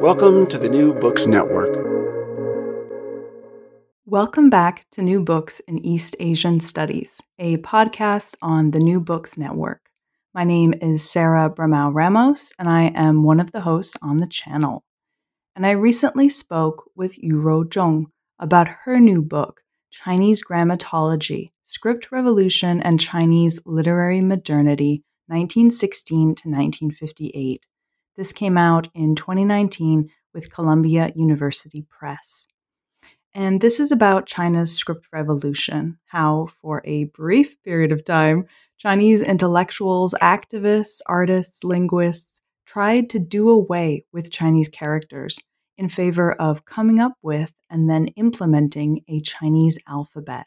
Welcome to the New Books Network. Welcome back to New Books in East Asian Studies, a podcast on the New Books Network. My name is Sarah Bramao-Ramos, and I am one of the hosts on the channel. And I recently spoke with Yurou Zhong about her new book, Chinese Grammatology Script Revolution and Chinese Literary Modernity, 1916 to 1958 this came out in 2019 with Columbia University Press. And this is about China's script revolution, how, for a brief period of time, Chinese intellectuals, activists, artists, linguists tried to do away with Chinese characters in favor of coming up with and then implementing a Chinese alphabet.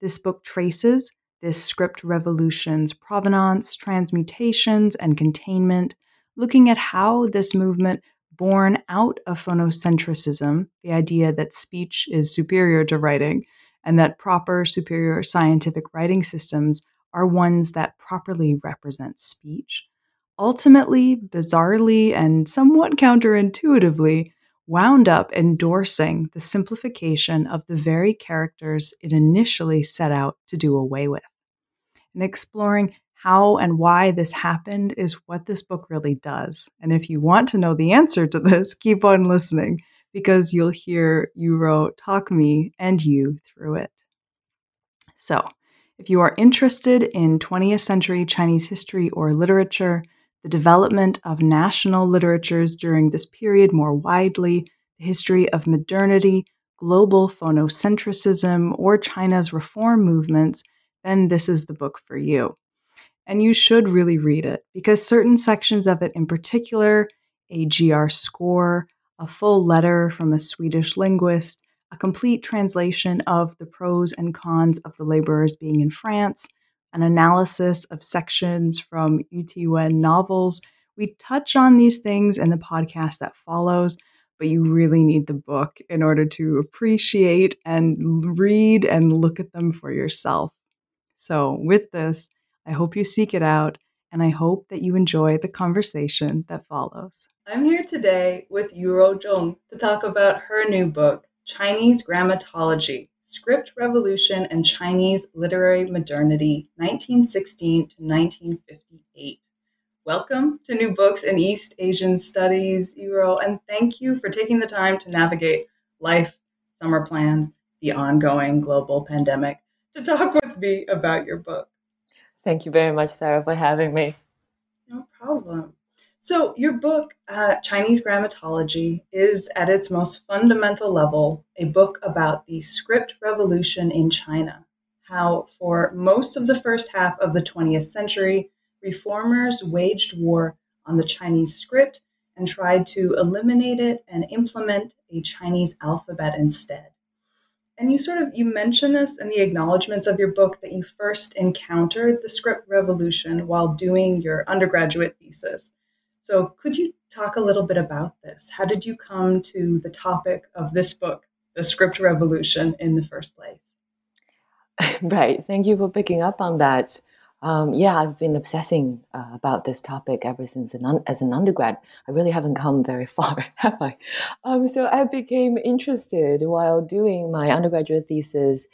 This book traces this script revolution's provenance, transmutations, and containment looking at how this movement born out of phonocentrism, the idea that speech is superior to writing, and that proper, superior scientific writing systems are ones that properly represent speech, ultimately, bizarrely, and somewhat counterintuitively, wound up endorsing the simplification of the very characters it initially set out to do away with, and exploring how and why this happened is what this book really does. And if you want to know the answer to this, keep on listening because you'll hear Yurou talk me and you through it. So, if you are interested in 20th century Chinese history or literature, the development of national literatures during this period more widely, the history of modernity, global phonocentrism, or China's reform movements, then this is the book for you and you should really read it because certain sections of it, in particular, a GR score, a full letter from a Swedish linguist, a complete translation of the pros and cons of the laborers being in France, an analysis of sections from Tiwen novels. We touch on these things in the podcast that follows, but you really need the book in order to appreciate and read and look at them for yourself. So, with this, I hope you seek it out, and I hope that you enjoy the conversation that follows. I'm here today with Yurou Zhong to talk about her new book, Chinese Grammatology Script Revolution and Chinese Literary Modernity, 1916 to 1958. Welcome to New Books in East Asian Studies, Yurou, and thank you for taking the time to navigate life, summer plans, the ongoing global pandemic, to talk with me about your book. Thank you very much, Sarah, for having me. No problem. So, your book, uh, Chinese Grammatology, is at its most fundamental level a book about the script revolution in China. How, for most of the first half of the 20th century, reformers waged war on the Chinese script and tried to eliminate it and implement a Chinese alphabet instead. And you sort of you mention this in the acknowledgments of your book that you first encountered the script revolution while doing your undergraduate thesis. So could you talk a little bit about this? How did you come to the topic of this book, the script revolution, in the first place? Right. Thank you for picking up on that. Um, yeah, I've been obsessing uh, about this topic ever since an un- as an undergrad. I really haven't come very far, have I? Um, so I became interested while doing my undergraduate thesis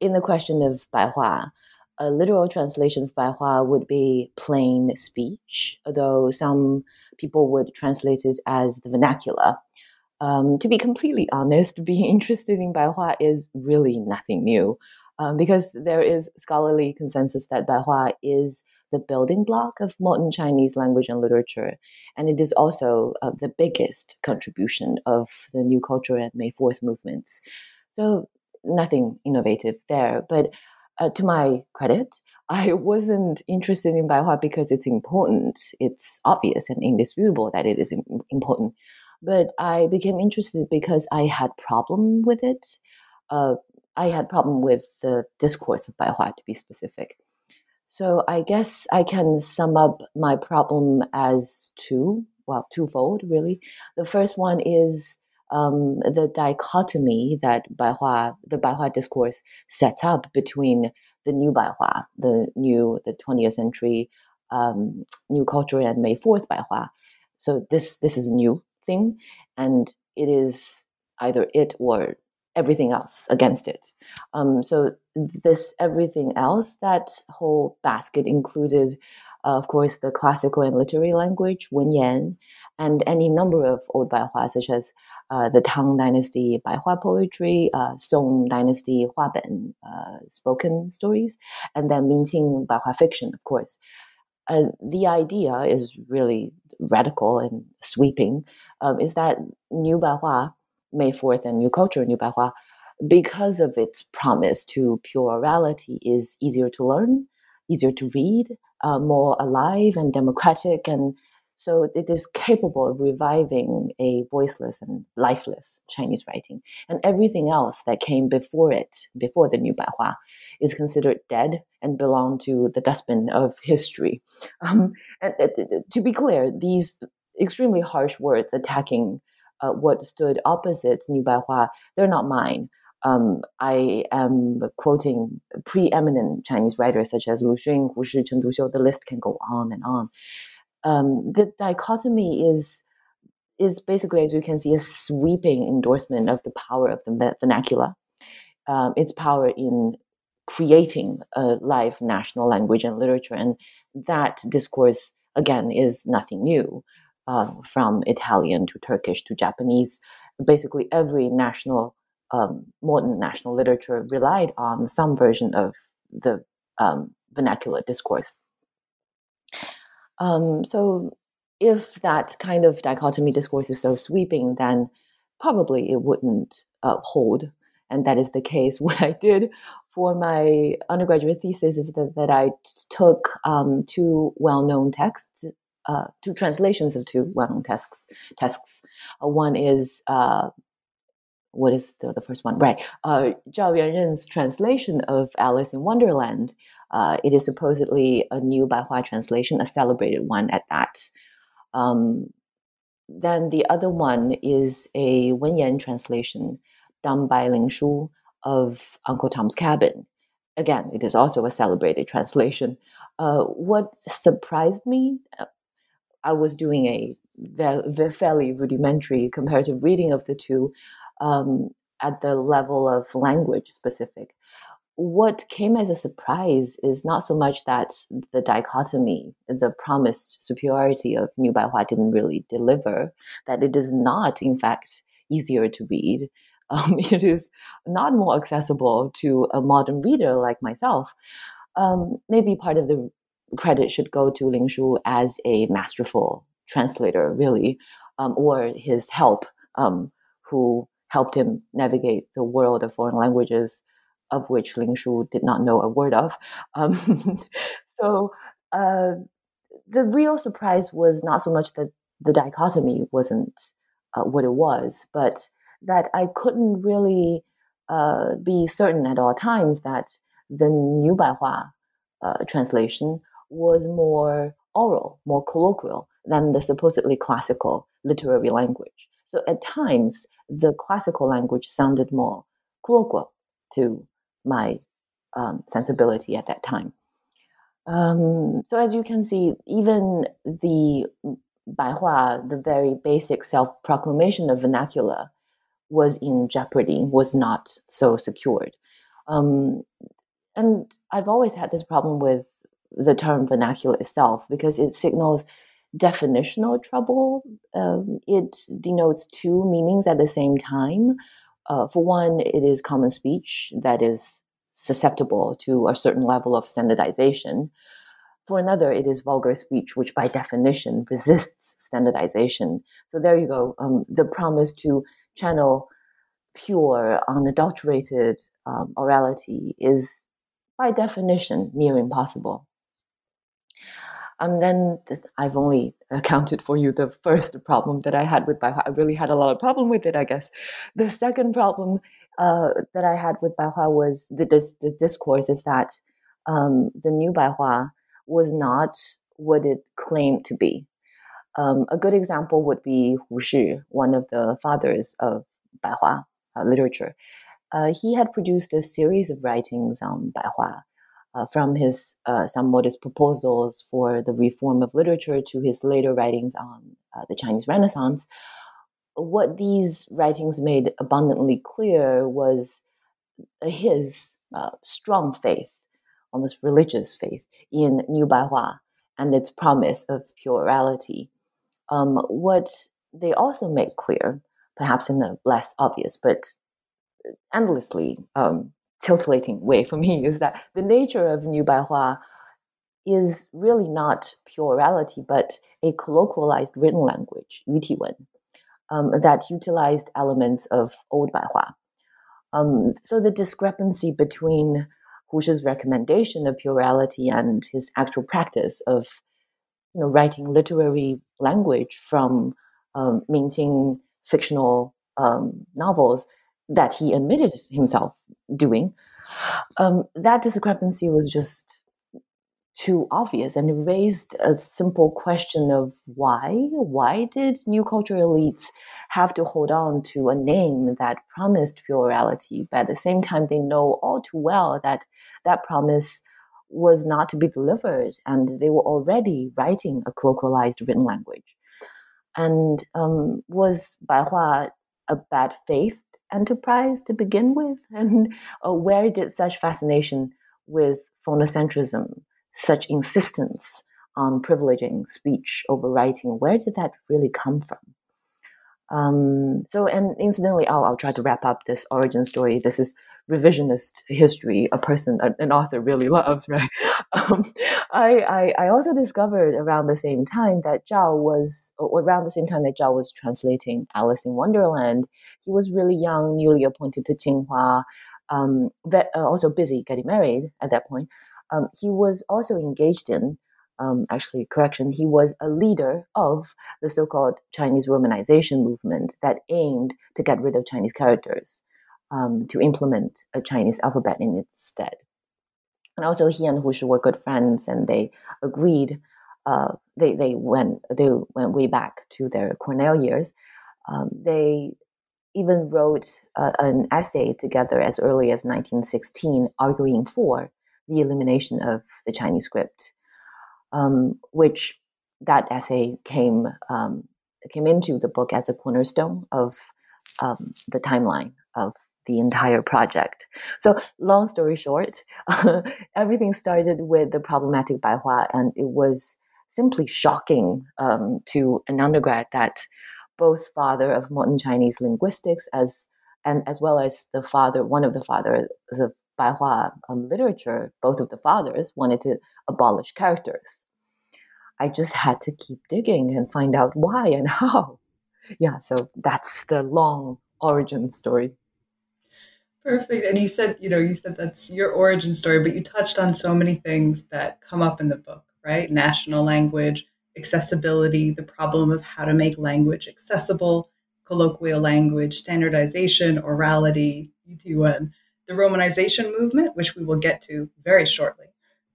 in the question of Baihua. A literal translation of Baihua would be plain speech, although some people would translate it as the vernacular. Um, to be completely honest, being interested in Baihua is really nothing new. Um, because there is scholarly consensus that Baihua is the building block of modern Chinese language and literature, and it is also uh, the biggest contribution of the New Culture and May Fourth movements. So nothing innovative there. But uh, to my credit, I wasn't interested in Baihua because it's important. It's obvious and indisputable that it is important. But I became interested because I had problem with it. Uh, I had problem with the discourse of Baihua, to be specific. So I guess I can sum up my problem as two, well, twofold really. The first one is um, the dichotomy that Baihua, the Baihua discourse sets up between the new Baihua, the new, the 20th century um, new culture and May 4th Baihua. So this, this is a new thing and it is either it or everything else against it. Um, so this everything else, that whole basket included, uh, of course, the classical and literary language, Wenyan, and any number of old Baihua, such as uh, the Tang Dynasty Baihua poetry, uh, Song Dynasty Huaben uh, spoken stories, and then Mingqing Baihua fiction, of course. The idea is really radical and sweeping, um, is that New Baihua May 4th and New Culture, New Baihua, because of its promise to pure orality, is easier to learn, easier to read, uh, more alive and democratic. And so it is capable of reviving a voiceless and lifeless Chinese writing. And everything else that came before it, before the New Baihua, is considered dead and belong to the dustbin of history. Um, and uh, to be clear, these extremely harsh words attacking uh, what stood opposite New Baihua, they're not mine. Um, I am quoting preeminent Chinese writers such as Lu Xun, Hu Shi, Chen Duxiu. The list can go on and on. Um, the dichotomy is is basically, as you can see, a sweeping endorsement of the power of the vernacular, um, its power in creating a live national language and literature, and that discourse again is nothing new uh, from Italian to Turkish to Japanese. Basically, every national, um, modern national literature relied on some version of the um, vernacular discourse. Um, so, if that kind of dichotomy discourse is so sweeping, then probably it wouldn't uh, hold. And that is the case. What I did for my undergraduate thesis is that, that I took um, two well known texts uh, two translations of two well-known texts. Texts. Uh, one is uh, what is the, the first one? Right, uh, Zhao Yuanren's translation of Alice in Wonderland. Uh, it is supposedly a new Baihua translation, a celebrated one at that. Um, then the other one is a Wenyan translation done by Lin Shu of Uncle Tom's Cabin. Again, it is also a celebrated translation. Uh, what surprised me uh, I was doing a fairly rudimentary comparative reading of the two um, at the level of language specific. What came as a surprise is not so much that the dichotomy, the promised superiority of New Baihua didn't really deliver, that it is not, in fact, easier to read. Um, it is not more accessible to a modern reader like myself. Um, maybe part of the credit should go to Lin Shu as a masterful translator, really, um, or his help, um, who helped him navigate the world of foreign languages, of which Lin Shu did not know a word of. Um, so uh, the real surprise was not so much that the dichotomy wasn't uh, what it was, but that I couldn't really uh, be certain at all times that the New Baihua uh, translation was more oral, more colloquial than the supposedly classical literary language. So at times, the classical language sounded more colloquial to my um, sensibility at that time. Um, so as you can see, even the Baihua, the very basic self-proclamation of vernacular, was in jeopardy, was not so secured. Um, and I've always had this problem with the term vernacular itself because it signals definitional trouble. Um, it denotes two meanings at the same time. Uh, for one, it is common speech that is susceptible to a certain level of standardization. For another, it is vulgar speech, which by definition resists standardization. So there you go. Um, the promise to channel pure, unadulterated um, orality is by definition near impossible. Um, then I've only accounted for you the first problem that I had with Baihua. I really had a lot of problem with it, I guess. The second problem uh, that I had with Baihua was the, the discourse is that um, the new Baihua was not what it claimed to be. Um, a good example would be Hu Shi, one of the fathers of Baihua uh, literature. Uh, he had produced a series of writings on Baihua, uh, from his uh, some modest proposals for the reform of literature to his later writings on uh, the Chinese Renaissance. What these writings made abundantly clear was his uh, strong faith, almost religious faith, in New Baihua and its promise of plurality. Um, what they also made clear, perhaps in a less obvious but endlessly um, titillating way for me is that the nature of New Baihua is really not plurality, but a colloquialized written language, Yutiwen, um, that utilized elements of Old Baihua. Um, so the discrepancy between Hu Shi's recommendation of plurality and his actual practice of, you know, writing literary language from um, minting fictional um, novels that he admitted himself doing, um, that discrepancy was just too obvious and it raised a simple question of why why did new cultural elites have to hold on to a name that promised plurality but at the same time they know all too well that that promise was not to be delivered and they were already writing a colloquialized written language? And um, was Baihua a bad faith enterprise to begin with? And uh, where did such fascination with phonocentrism, such insistence on privileging speech over writing, where did that really come from? Um, so, and incidentally, I'll, I'll try to wrap up this origin story. This is revisionist history, a person, an author really loves, right? Um, I, I, I, also discovered around the same time that Zhao was, around the same time that Zhao was translating Alice in Wonderland, he was really young, newly appointed to Tsinghua, um, that, uh, also busy getting married at that point. Um, he was also engaged in um, actually, correction, he was a leader of the so called Chinese Romanization movement that aimed to get rid of Chinese characters, um, to implement a Chinese alphabet in its stead. And also, he and Hu Shi were good friends, and they agreed. Uh, they they went they went way back to their Cornell years. Um, they even wrote uh, an essay together as early as 1916, arguing for the elimination of the Chinese script um, which that essay came um, came into the book as a cornerstone of um, the timeline of the entire project. So, long story short, everything started with the problematic Baihua, and it was simply shocking um, to an undergrad that both father of modern Chinese linguistics as and as well as the father, one of the fathers of Baihua um, literature, both of the fathers wanted to abolish characters. I just had to keep digging and find out why and how. Yeah, so that's the long origin story. Perfect. And you said, you know, you said that's your origin story, but you touched on so many things that come up in the book, right? National language, accessibility, the problem of how to make language accessible, colloquial language, standardization, orality, Yutiwen, the Romanization movement, which we will get to very shortly,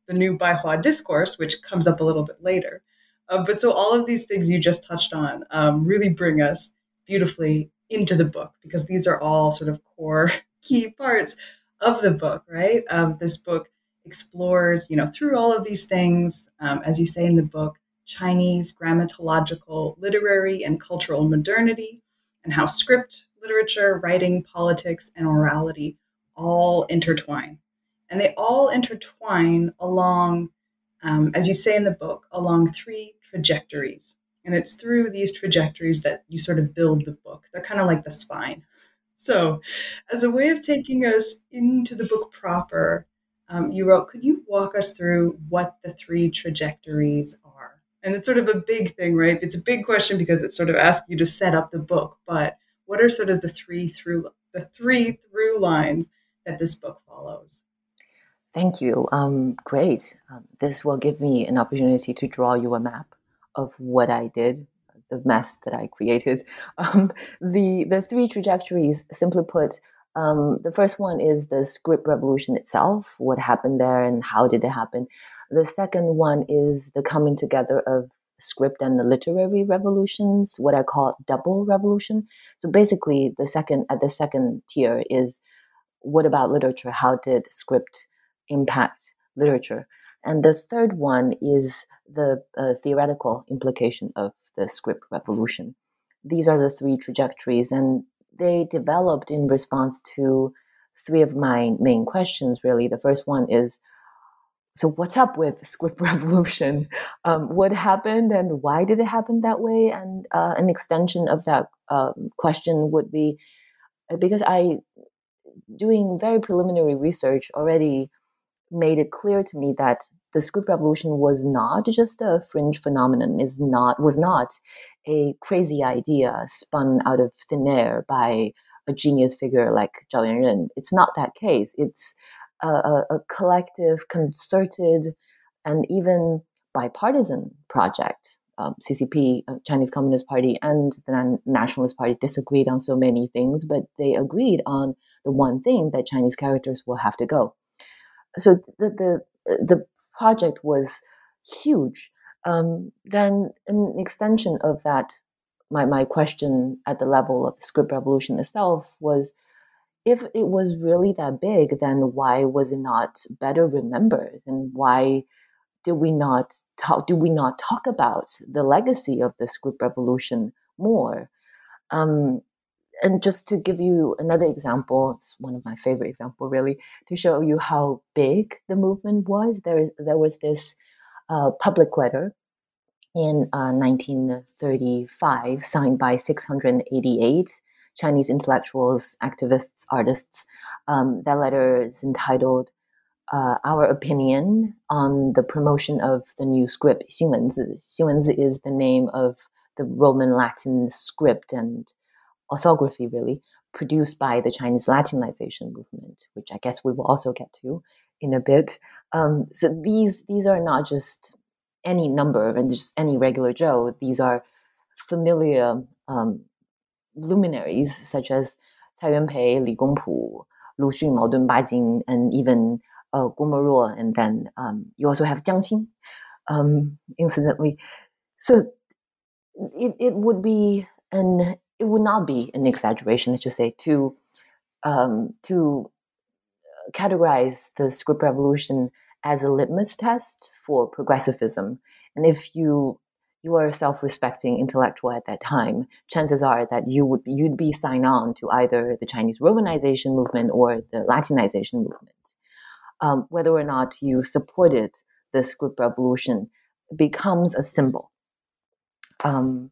the new Baihua discourse, which comes up a little bit later. Uh, but so all of these things you just touched on um, really bring us beautifully into the book because these are all sort of core key parts of the book, right? Um, this book explores, you know, through all of these things, um, as you say in the book, Chinese grammatological, literary, and cultural modernity, and how script, literature, writing, politics, and orality all intertwine and they all intertwine along um, as you say in the book, along three trajectories. And it's through these trajectories that you sort of build the book. They're kind of like the spine. So, as a way of taking us into the book proper, um, you wrote, Could you walk us through what the three trajectories are? And it's sort of a big thing, right? It's a big question because it sort of asks you to set up the book. But what are sort of the three through the three through lines that this book follows? Thank you. Um, great. Um, this will give me an opportunity to draw you a map of what I did, the mess that I created. Um, the the three trajectories, simply put, um, the first one is the script revolution itself. What happened there and how did it happen? The second one is the coming together of script and the literary revolutions, what I call double revolution. So basically, the second at the second tier is what about literature? How did script impact literature? And the third one is the uh, theoretical implication of the script revolution. These are the three trajectories, and they developed in response to three of my main questions, really. The first one is so, what's up with script revolution? Um, what happened and why did it happen that way? And uh, an extension of that um, question would be uh, because I, doing very preliminary research, already made it clear to me that the script revolution was not just a fringe phenomenon is not was not a crazy idea spun out of thin air by a genius figure like Zhao Yuanren. It's not that case. It's a, a, a collective, concerted, and even bipartisan project. Um, CCP, uh, Chinese Communist Party, and the Nationalist Party disagreed on so many things, but they agreed on the one thing that Chinese characters will have to go. So the the the project was huge. Um, then an extension of that, my, my question at the level of the script revolution itself was, if it was really that big, then why was it not better remembered? And why did we not talk? Do we not talk about the legacy of the script revolution more? Um, and just to give you another example, it's one of my favorite example, really, to show you how big the movement was. There is there was this uh, public letter in uh, 1935 signed by 688 Chinese intellectuals, activists, artists. Um, that letter is entitled uh, "Our Opinion on the Promotion of the New Script." 新文字，新文字 is the name of the Roman Latin script and orthography really produced by the Chinese Latinization movement, which I guess we will also get to in a bit. Um, so these these are not just any number and just any regular Joe. These are familiar um, luminaries such as Cai Yuanpei, Li Gongpu, Lu Xun, Mao Dun Ba Jin, and even uh, Guo Moruo, and then um, you also have Jiang Qing, um, incidentally. So it, it would be an it would not be an exaggeration, let's just say, to um, to categorize the script revolution as a litmus test for progressivism. And if you you are a self-respecting intellectual at that time, chances are that you would you'd be signed on to either the Chinese Romanization movement or the Latinization movement. Um, whether or not you supported the script revolution becomes a symbol. Um,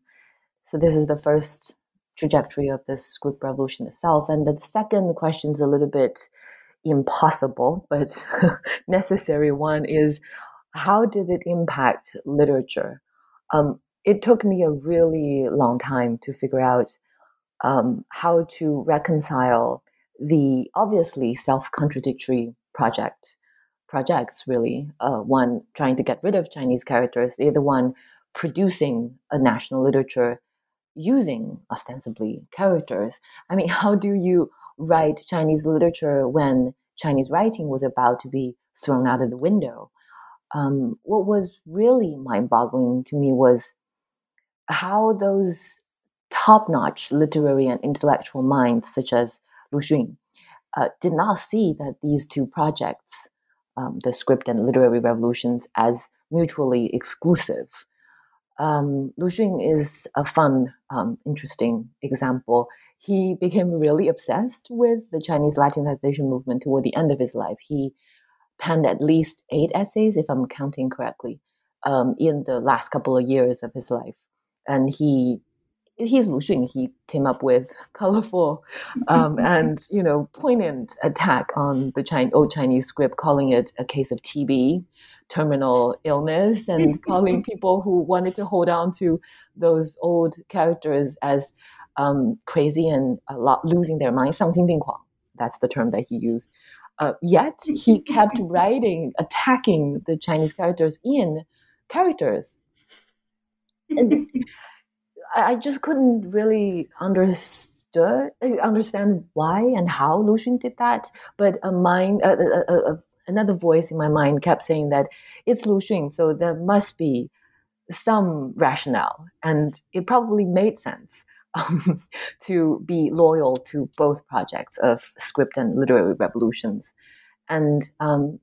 so this is the first trajectory of the script revolution itself. And the second question is a little bit impossible, but necessary one is how did it impact literature? Um, it took me a really long time to figure out um, how to reconcile the obviously self-contradictory project projects really uh, one trying to get rid of chinese characters the other one producing a national literature using ostensibly characters. I mean, how do you write Chinese literature when Chinese writing was about to be thrown out of the window? Um, what was really mind boggling to me was how those top notch literary and intellectual minds, such as Lu Xun, uh, did not see that these two projects, um, the script and literary revolutions, as mutually exclusive um, Lu Xun is a fun, um, interesting example. He became really obsessed with the Chinese Latinization movement toward the end of his life. He penned at least eight essays, if I'm counting correctly, um, in the last couple of years of his life. And he he's Lu Xun. He came up with colorful um, and you know poignant attack on the Chinese, old Chinese script, calling it a case of TB, terminal illness, and calling people who wanted to hold on to those old characters as um, crazy and a lot losing their mind. 丧心病狂. That's the term that he used. Uh, yet he kept writing, attacking the Chinese characters in characters. And I just couldn't really understood understand why and how Lu Xun did that. But a mind, another voice in my mind kept saying that it's Lu Xun, so there must be some rationale, and it probably made sense. Um, to be loyal to both projects of script and literary revolutions. And um,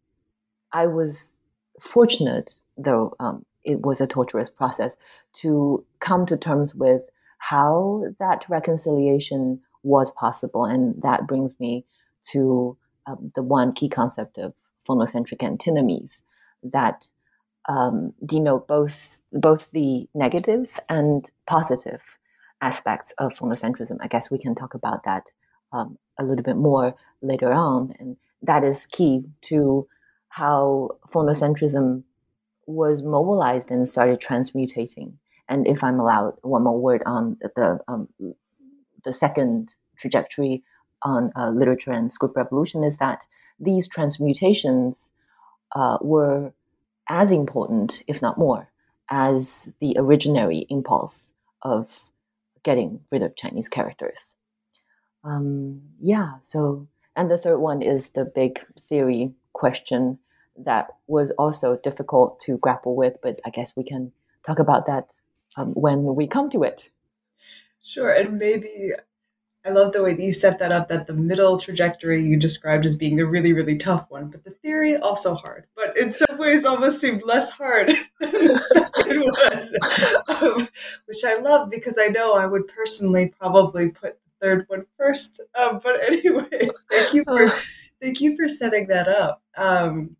I was fortunate, though um, it was a torturous process to come to terms with how that reconciliation was possible. And that brings me to um, the one key concept of phonocentric antinomies that um, denote both both the negative and positive aspects of phonocentrism. I guess we can talk about that um, a little bit more later on, and that is key to how phonocentrism was mobilized and started transmutating. And if I'm allowed one more word on the um, the second trajectory on uh, literature and script revolution is that these transmutations uh, were as important, if not more, as the originary impulse of getting rid of Chinese characters. Um, yeah, so, and the third one is the big theory question that was also difficult to grapple with, but I guess we can talk about that um, when we come to it. Sure, and maybe I love the way that you set that up. That the middle trajectory you described as being the really, really tough one, but the theory also hard. But in some ways, almost seemed less hard than the second one, um, which I love because I know I would personally probably put the third one first. Um, but anyway, thank you for thank you for setting that up. Um,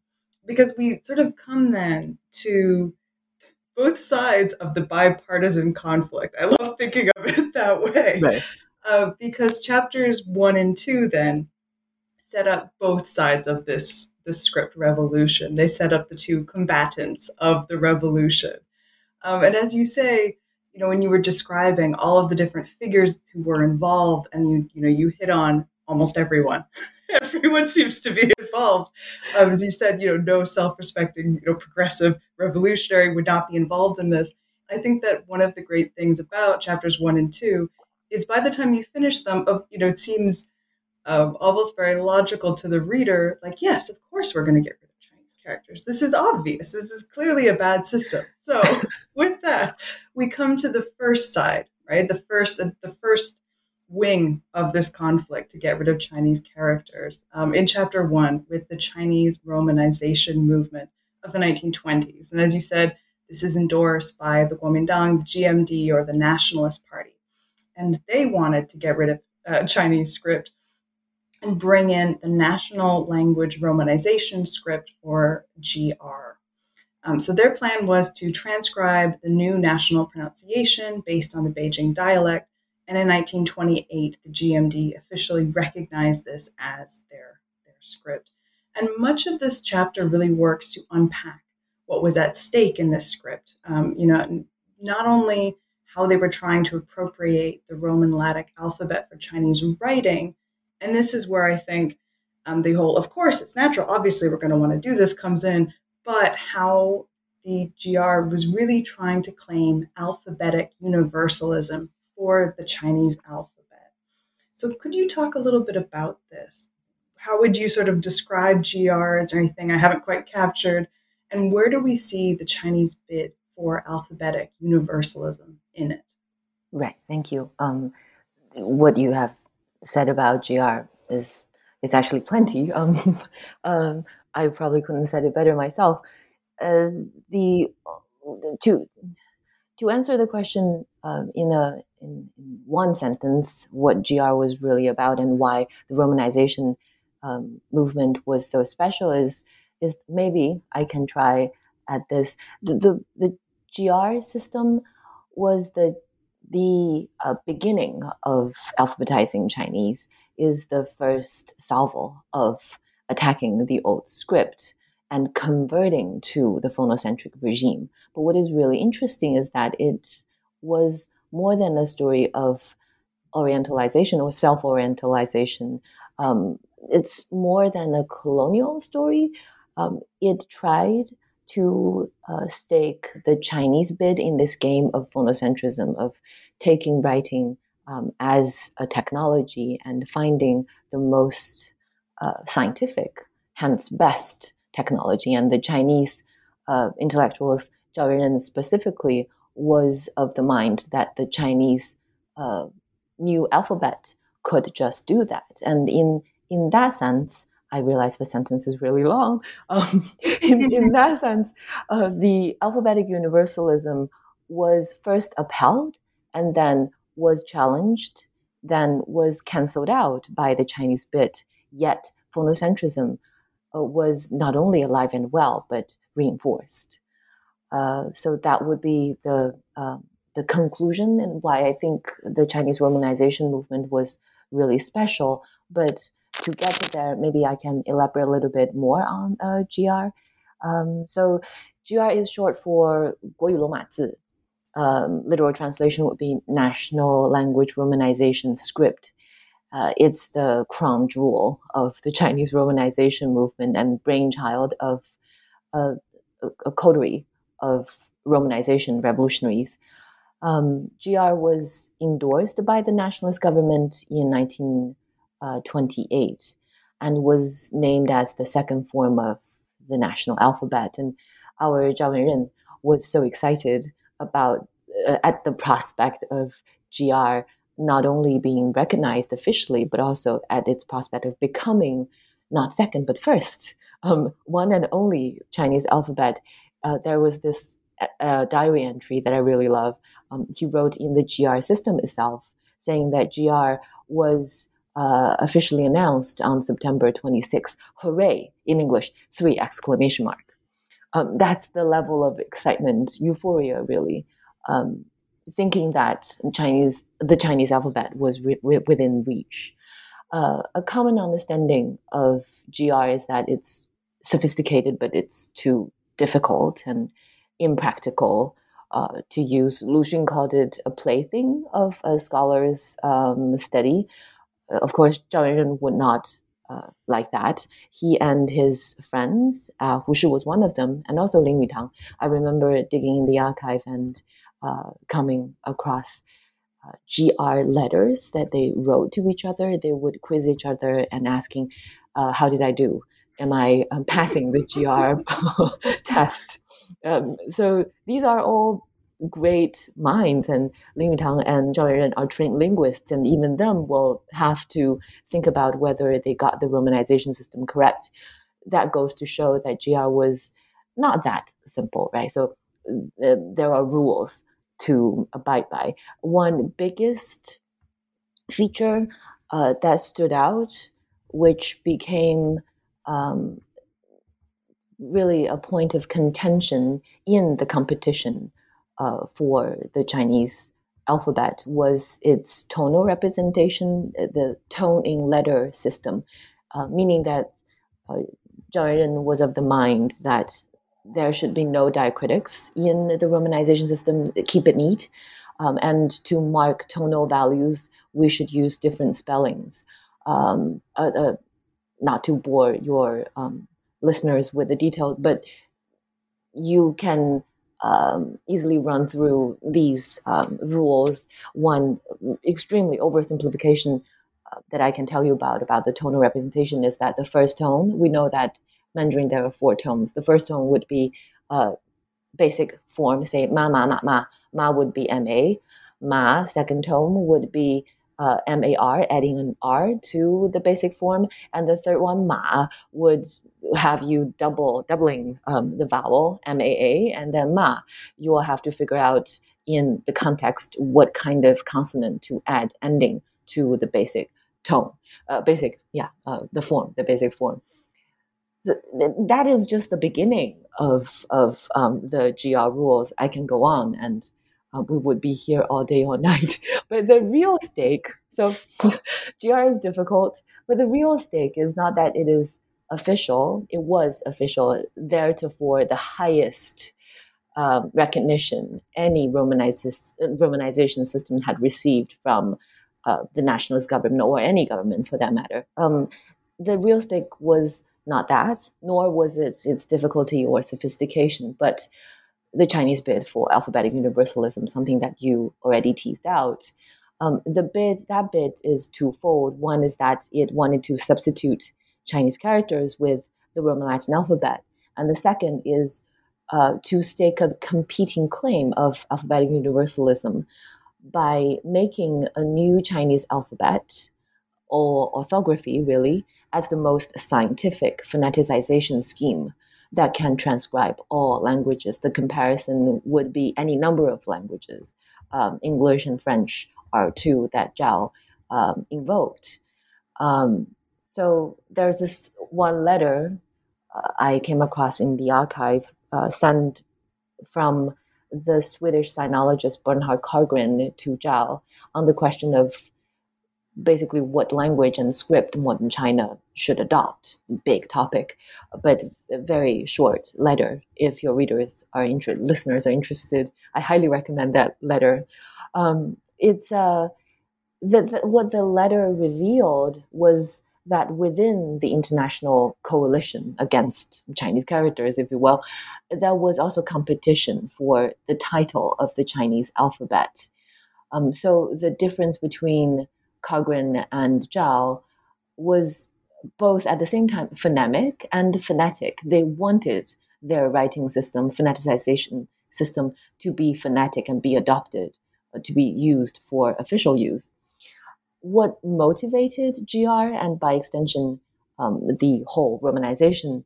because we sort of come then to both sides of the bipartisan conflict. I love thinking of it that way. Right. Uh, because chapters one and two then set up both sides of this the script revolution. They set up the two combatants of the revolution. Um, and as you say, you know, when you were describing all of the different figures who were involved, and you you know you hit on almost everyone. everyone seems to be involved. Um, as you said, you know, no self-respecting, you know, progressive revolutionary would not be involved in this. I think that one of the great things about chapters one and two is by the time you finish them, of you know, it seems um, almost very logical to the reader. Like, yes, of course, we're going to get rid of Chinese characters. This is obvious. This is clearly a bad system. So, with that, we come to the first side, right? The first, the first wing of this conflict to get rid of Chinese characters um, in chapter one with the Chinese Romanization movement of the 1920s. And as you said, this is endorsed by the Kuomintang, the GMD, or the Nationalist Party. And they wanted to get rid of uh, Chinese script and bring in the National Language Romanization Script, or GR. Um, so their plan was to transcribe the new national pronunciation based on the Beijing dialect and in 1928, the GMD officially recognized this as their, their script. And much of this chapter really works to unpack what was at stake in this script. Um, you know, not only how they were trying to appropriate the Roman Latin alphabet for Chinese writing, and this is where I think um, the whole, of course, it's natural, obviously, we're going to want to do this comes in, but how the GR was really trying to claim alphabetic universalism for the Chinese alphabet. So, could you talk a little bit about this? How would you sort of describe GR? Is there anything I haven't quite captured? And where do we see the Chinese bid for alphabetic universalism in it? Right. Thank you. Um, what you have said about GR is is actually plenty. Um, um, I probably couldn't have said it better myself. Uh, the to to answer the question um, in a in, in, one sentence, what GR was really about and why the Romanization um, movement was so special is is maybe I can try at this. The the, the GR system was the the uh, beginning of alphabetizing Chinese. Is the first salvo of attacking the old script and converting to the phonocentric regime. But what is really interesting is that it was more than a story of orientalization or self orientalization. Um, it's more than a colonial story. Um, it tried to uh, stake the Chinese bid in this game of phonocentrism, of taking writing um, as a technology and finding the most uh, scientific, hence best technology. And the Chinese uh, intellectuals, Zhao specifically, was of the mind that the Chinese uh, new alphabet could just do that. And in in that sense, I realize the sentence is really long. Um, in, in, that sense, uh, the alphabetic universalism was first upheld and then was challenged, then was cancelled out by the Chinese bit. Yet phonocentrism uh, was not only alive and well, but reinforced. Uh, so that would be the uh, the conclusion and why I think the Chinese Romanization movement was really special. But to get to there, maybe I can elaborate a little bit more on uh, GR. Um, so GR is short for 国语罗马字. Um, literal translation would be National Language Romanization Script. Uh, it's the crown jewel of the Chinese Romanization movement and brainchild of a, a coterie of Romanization revolutionaries. Um, GR was endorsed by the nationalist government in 1928 and was named as the second form of the national alphabet. And our Zhao was so excited about uh, at the prospect of GR not only being recognized officially, but also at its prospect of becoming not second but first, um, one and only Chinese alphabet. Uh, there was this uh, diary entry that I really love. Um, he wrote in the GR system itself, saying that GR was uh, officially announced on September 26. Hooray! In English, three exclamation mark. Um, that's the level of excitement, euphoria, really. Um, thinking that Chinese, the Chinese alphabet was re- re- within reach. Uh, a common understanding of GR is that it's sophisticated, but it's too difficult and impractical uh, to use. Lu Xun called it a plaything of a scholar's um, study. Uh, of course, Zhao Yuanren would not uh, like that. He and his friends, uh, Hu Shi was one of them, and also Lin Yutang. I remember digging in the archive and uh, coming across uh, GR letters that they wrote to each other. They would quiz each other and asking, uh, "How did I do? Am I um, passing the GR test?" Um, so these are all great minds, and Lin Yutang and Zhao Yuanren are trained linguists, and even them will have to think about whether they got the romanization system correct. That goes to show that GR was not that simple, right? So uh, there are rules to abide by. One biggest feature uh, that stood out, which became um, really a point of contention in the competition uh, for the Chinese alphabet, was its tonal representation, the tone in letter system, uh, meaning that uh, Yuanren was of the mind that there should be no diacritics in the romanization system, keep it neat. Um, and to mark tonal values, we should use different spellings. Um, uh, uh, not to bore your um, listeners with the details, but you can um, easily run through these um, rules. One extremely oversimplification uh, that I can tell you about about the tonal representation is that the first tone we know that Mandarin, there are four tones. The first tone would be uh, basic form, say ma, ma, ma, ma. Ma would be ma. Ma, second tone would be uh, mar, adding an r to the basic form. And the third one, ma, would have you double, doubling um, the vowel, maa, and then ma. You will have to figure out in the context what kind of consonant to add ending to the basic tone, uh, basic, yeah, uh, the form, the basic form that is just the beginning of of um, the GR rules. I can go on and uh, we would be here all day or night. but the real stake, so GR is difficult, but the real stake is not that it is official. It was official, theretofore the highest um, recognition any Romanization system had received from uh, the nationalist government or any government for that matter. Um, the real stake was not that, nor was it its difficulty or sophistication, but the Chinese bid for alphabetic universalism, something that you already teased out. Um, the bid, that bid is twofold. One is that it wanted to substitute Chinese characters with the Roman Latin alphabet. And the second is uh, to stake a competing claim of alphabetic universalism by making a new Chinese alphabet or orthography, really, as the most scientific phoneticization scheme that can transcribe all languages. The comparison would be any number of languages. Um, English and French are two that Zhao um, invoked. Um, so there's this one letter uh, I came across in the archive uh, sent from the Swedish sinologist Bernhard Karlgren to Zhao on the question of basically what language and script modern China should adopt. Big topic, but a very short letter. If your readers are interested, listeners are interested, I highly recommend that letter. Um, it's uh, what the letter revealed was that within the international coalition against Chinese characters, if you will, there was also competition for the title of the Chinese alphabet. Um, so the difference between Karlgren and Zhao was both at the same time phonemic and phonetic. They wanted their writing system, phoneticization system, to be phonetic and be adopted, uh, to be used for official use. What motivated GR and by extension um, the whole Romanization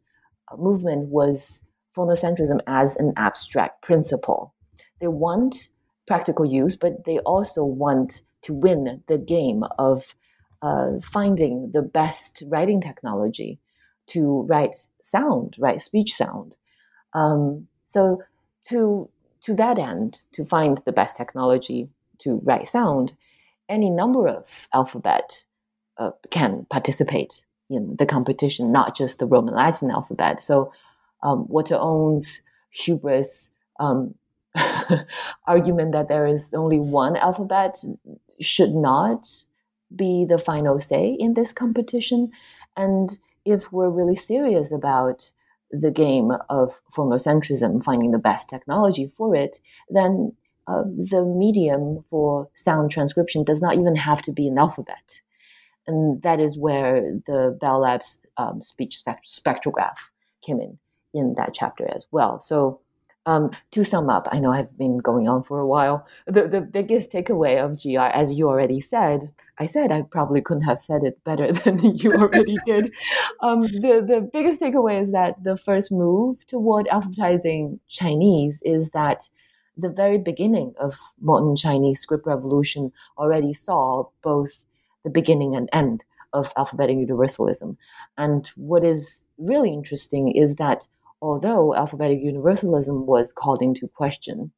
uh, movement was phonocentrism as an abstract principle. They want practical use, but they also want to win the game of uh, finding the best writing technology to write sound, write speech sound. Um, so to to that end, to find the best technology to write sound, any number of alphabet uh, can participate in the competition, not just the Roman Latin alphabet. So um, Walter Ong's hubris um, argument that there is only one alphabet should not be the final say in this competition. And if we're really serious about the game of phonocentrism, finding the best technology for it, then uh, the medium for sound transcription does not even have to be an alphabet. And that is where the Bell Labs um, speech spect- spectrograph came in in that chapter as well. So um, to sum up, I know I've been going on for a while. The, the biggest takeaway of GR, as you already said, I said I probably couldn't have said it better than you already did. Um, the, the biggest takeaway is that the first move toward alphabetizing Chinese is that the very beginning of modern Chinese script revolution already saw both the beginning and end of alphabetic universalism. And what is really interesting is that although alphabetic universalism was called into question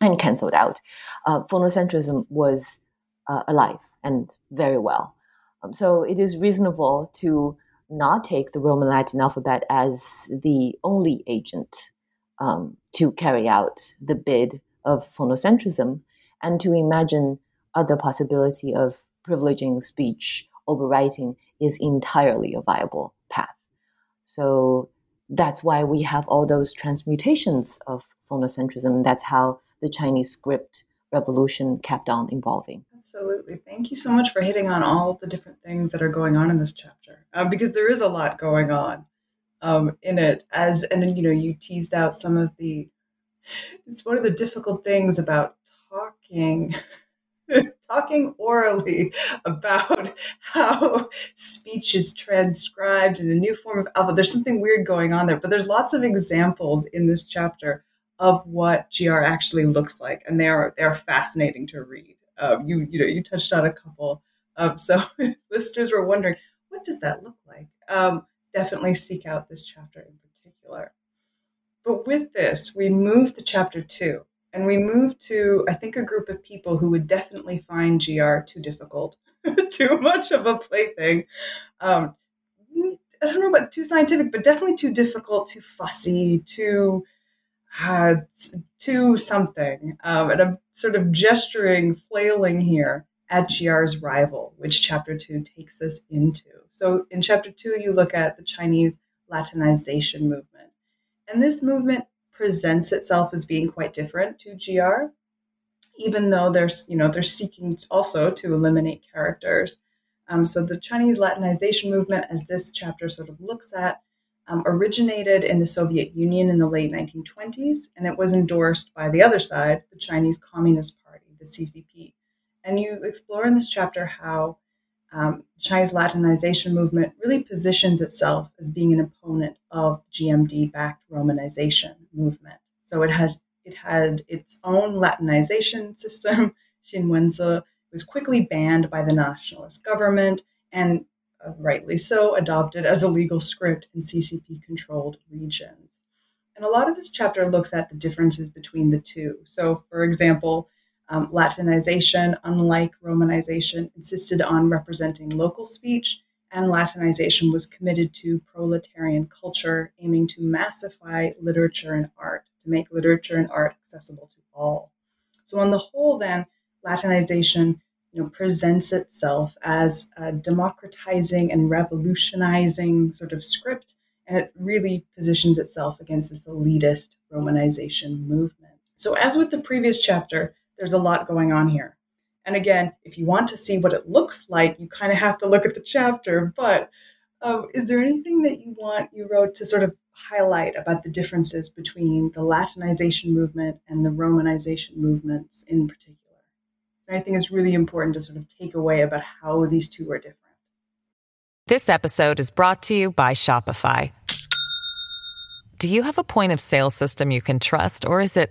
and cancelled out, uh, phonocentrism was uh, alive and very well. Um, so it is reasonable to not take the Roman Latin alphabet as the only agent um, to carry out the bid of phonocentrism and to imagine other possibility of privileging speech over writing is entirely a viable path. So that's why we have all those transmutations of phonocentrism. That's how the Chinese script revolution kept on evolving. Absolutely. Thank you so much for hitting on all the different things that are going on in this chapter, um, because there is a lot going on um, in it. As and you know, you teased out some of the. It's one of the difficult things about talking talking orally about how speech is transcribed in a new form of alpha. There's something weird going on there, but there's lots of examples in this chapter of what GR actually looks like, and they are they are fascinating to read. Um, you you know you touched on a couple. Um, so listeners were wondering what does that look like. Um, definitely seek out this chapter in particular. But with this, we move to chapter two, and we move to, I think, a group of people who would definitely find GR too difficult, too much of a plaything. Um, I don't know about too scientific, but definitely too difficult, too fussy, too uh, too something. Um, and I'm sort of gesturing, flailing here at GR's rival, which chapter two takes us into. So in chapter two, you look at the Chinese Latinization movement. And this movement presents itself as being quite different to GR, even though they're, you know, they're seeking also to eliminate characters. Um, so the Chinese Latinization movement, as this chapter sort of looks at, um, originated in the Soviet Union in the late 1920s, and it was endorsed by the other side, the Chinese Communist Party, the CCP. And you explore in this chapter how um, Chinese Latinization movement really positions itself as being an opponent of GMD-backed Romanization movement. So it has it had its own Latinization system. Xinwenzi was quickly banned by the nationalist government and uh, rightly so adopted as a legal script in CCP-controlled regions. And a lot of this chapter looks at the differences between the two. So, for example, um, Latinization, unlike Romanization, insisted on representing local speech, and Latinization was committed to proletarian culture, aiming to massify literature and art, to make literature and art accessible to all. So, on the whole, then, Latinization you know, presents itself as a democratizing and revolutionizing sort of script, and it really positions itself against this elitist Romanization movement. So, as with the previous chapter, there's a lot going on here. And again, if you want to see what it looks like, you kind of have to look at the chapter. But um, is there anything that you want you wrote to sort of highlight about the differences between the Latinization movement and the Romanization movements in particular? And I think it's really important to sort of take away about how these two are different. This episode is brought to you by Shopify. Do you have a point of sale system you can trust, or is it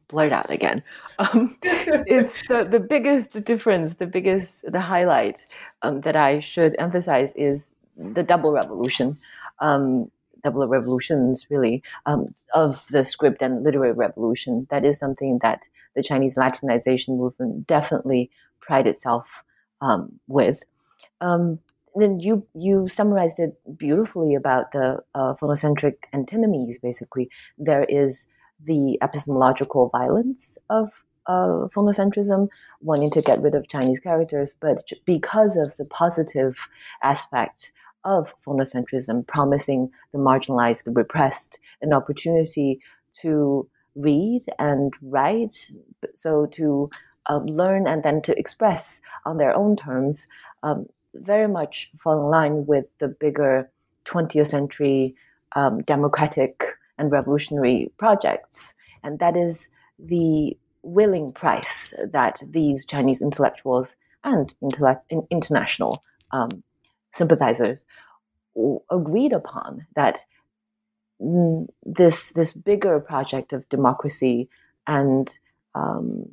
blurt out again. Um, it's the, the biggest difference, the biggest, the highlight um, that I should emphasize is the double revolution. Um, double revolutions, really, um, of the script and literary revolution. That is something that the Chinese Latinization movement definitely pride itself um, with. Um, then you you summarized it beautifully about the uh, phonocentric antinomies. Basically, there is the epistemological violence of uh, phonocentrism, wanting to get rid of Chinese characters, but because of the positive aspect of phonocentrism, promising the marginalized, the repressed, an opportunity to read and write, so to um, learn and then to express on their own terms, um, very much fall in line with the bigger 20th century um, democratic and revolutionary projects. And that is the willing price that these Chinese intellectuals and intellect, international um, sympathizers agreed upon that this this bigger project of democracy and um,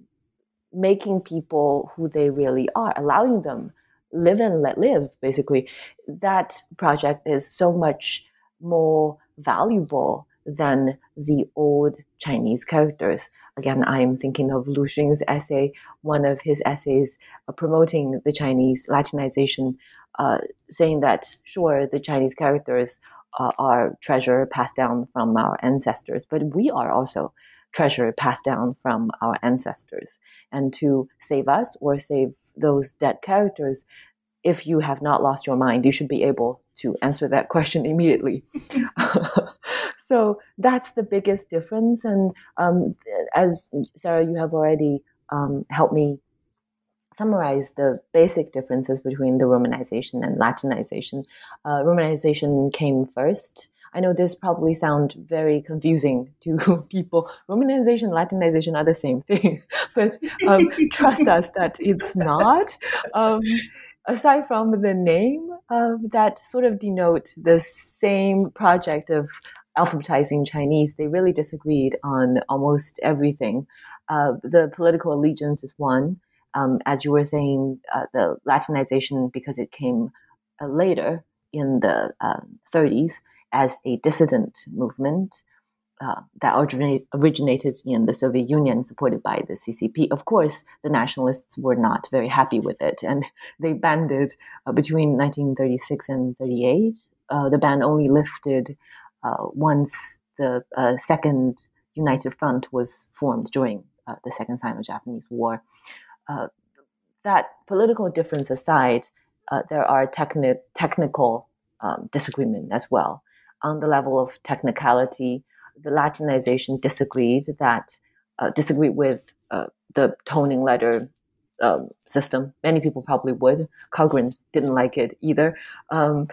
making people who they really are, allowing them live and let live, basically, that project is so much more valuable than the old Chinese characters. Again, I'm thinking of Lu Xun's essay, one of his essays uh, promoting the Chinese Latinization, uh, saying that, sure, the Chinese characters uh, are treasure passed down from our ancestors, but we are also treasure passed down from our ancestors. And to save us or save those dead characters, if you have not lost your mind, you should be able to answer that question immediately. so that's the biggest difference. And um, as Sarah, you have already um, helped me summarize the basic differences between the Romanization and Latinization. Uh, Romanization came first I know this probably sounds very confusing to people. Romanization, and Latinization are the same thing, but um, trust us that it's not. Um, aside from the name, uh, that sort of denote the same project of alphabetizing Chinese, they really disagreed on almost everything. Uh, the political allegiance is one. Um, as you were saying, uh, the Latinization, because it came uh, later in the 30s um, as a dissident movement. Uh, that originate, originated in the Soviet Union, supported by the CCP. Of course, the nationalists were not very happy with it, and they banded uh, between 1936 and 38. Uh, the ban only lifted uh, once the uh, Second United Front was formed during uh, the Second Sino-Japanese War. that political difference aside, there are techni- technical um, disagreement as well on the level of technicality. The Latinization disagreed that uh, with uh, the toning letter um, system. Many people probably would. Karlgren didn't like it either. Um,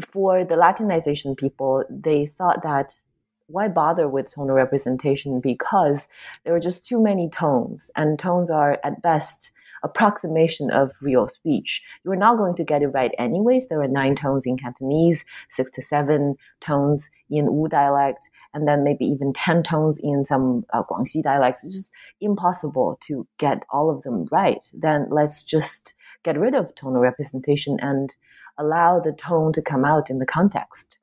for the Latinization people, they thought that why bother with tonal representation because there were just too many tones, and tones are at best approximation of real speech. You are not going to get it right anyways. There are nine tones in Cantonese, six to seven tones in Wu dialect, and then maybe even 10 tones in some uh, Guangxi dialects. It's just impossible to get all of them right. Then let's just get rid of tonal representation and allow the tone to come out in the context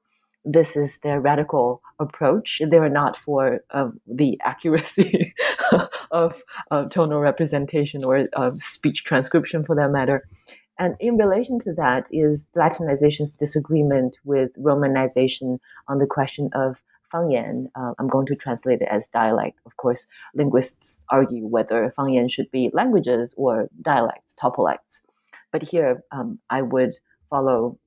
this is their radical approach. They are not for um, the accuracy of uh, tonal representation or uh, speech transcription for that matter. And in relation to that is Latinization's disagreement with Romanization on the question of Fangyan. Uh, I'm going to translate it as dialect. Of course, linguists argue whether Fangyan should be languages or dialects, topolects. But here, um, I would follow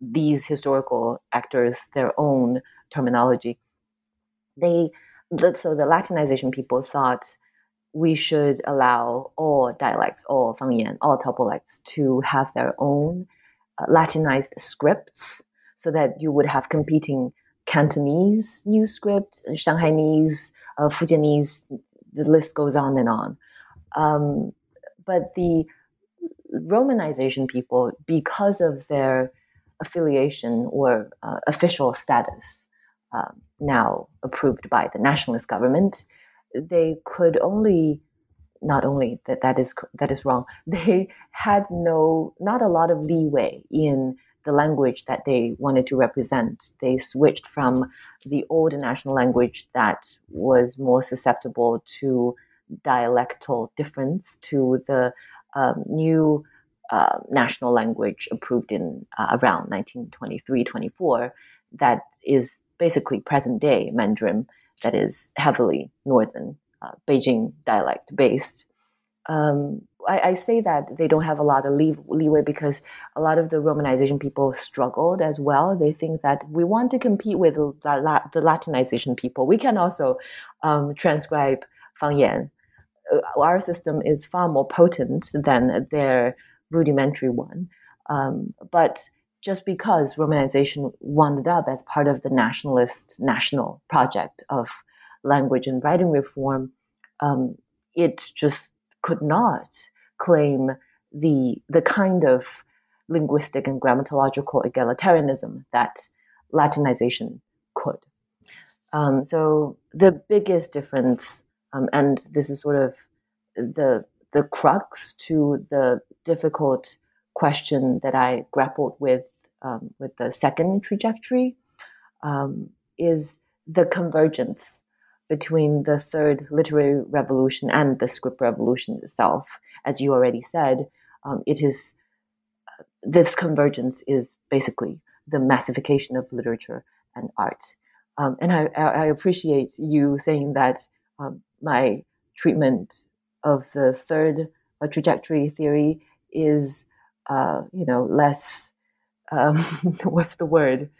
these historical actors their own terminology. They so the Latinization people thought we should allow all dialects, all Fangyan, all topolects to have their own uh, Latinized scripts, so that you would have competing Cantonese new script, Shanghainese, uh, Fujianese. The list goes on and on. Um, but the Romanization people, because of their affiliation or uh, official status uh, now approved by the nationalist government, they could only not only that that is that is wrong they had no not a lot of leeway in the language that they wanted to represent. They switched from the old national language that was more susceptible to dialectal difference to the um, new uh, national language approved in uh, around 1923 24 that is basically present day Mandarin that is heavily northern uh, Beijing dialect based. Um, I, I, say that they don't have a lot of lee- leeway because a lot of the Romanization people struggled as well. They think that we want to compete with the, the Latinization people. We can also um, transcribe Fangyan. Uh, our system is far more potent than their rudimentary one. Um, but just because romanization wound up as part of the nationalist national project of language and writing reform, um, it just could not claim the the kind of linguistic and grammatological egalitarianism that Latinization could. Um, so the biggest difference, um, and this is sort of the the crux to the difficult question that I grappled with um, with the second trajectory um, is the convergence between the third literary revolution and the script revolution itself. As you already said, um, it is uh, this convergence is basically the massification of literature and art. Um, and I, I, appreciate you saying that um, my treatment of the third uh, trajectory theory is, uh, you know, less, um, what's the word,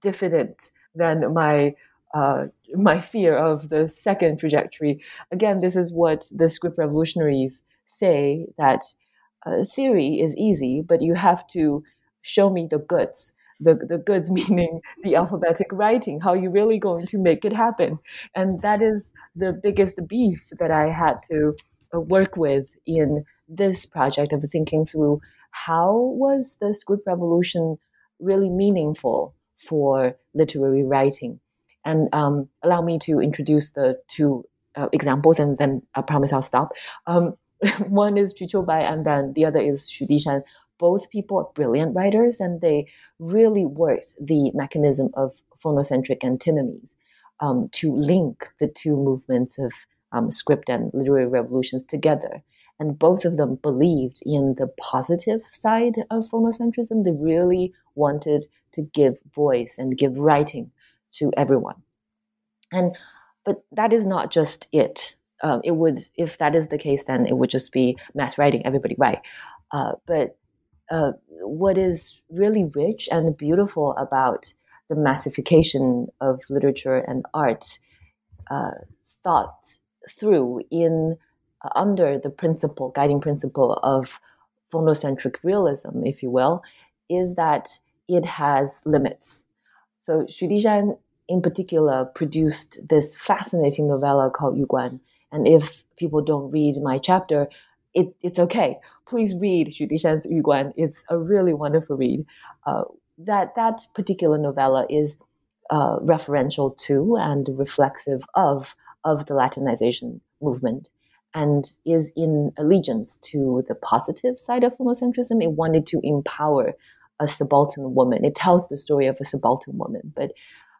diffident than my uh, my fear of the second trajectory. Again, this is what the script revolutionaries say that uh, theory is easy, but you have to show me the goods. The, the goods meaning the alphabetic writing. How are you really going to make it happen? And that is the biggest beef that I had to uh, work with in this project of thinking through how was the script revolution really meaningful for literary writing? And um, allow me to introduce the two uh, examples, and then I promise I'll stop. Um, one is Qu Qiubai, and then the other is Xu Dishan. Both people are brilliant writers, and they really worked the mechanism of phonocentric antinomies um, to link the two movements of um, script and literary revolutions together. And both of them believed in the positive side of phonocentrism. They really wanted to give voice and give writing to everyone. And but that is not just it. Um, it would, if that is the case, then it would just be mass writing, everybody write. Uh, but uh, what is really rich and beautiful about the massification of literature and art uh, thought through in uh, under the principle, guiding principle of phonocentric realism, if you will, is that it has limits. So Xu Dishan in particular produced this fascinating novella called Yu Guan. And if people don't read my chapter, it, it's okay. Please read Xu Dishan's Yu Guan. It's a really wonderful read. Uh, that that particular novella is uh, referential to and reflexive of of the Latinization movement and is in allegiance to the positive side of phonocentrism. It wanted to empower a subaltern woman. It tells the story of a subaltern woman, but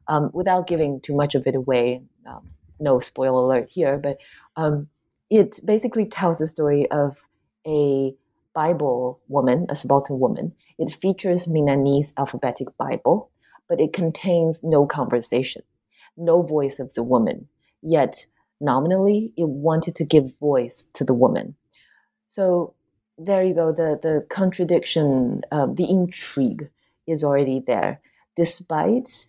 um, without giving too much of it away, um, no spoiler alert here, but um, it basically tells the story of a Bible woman, a subaltern woman. It features Minnan's alphabetic Bible, but it contains no conversation, no voice of the woman. Yet, nominally, it wanted to give voice to the woman. So there you go. The the contradiction, uh, the intrigue is already there, despite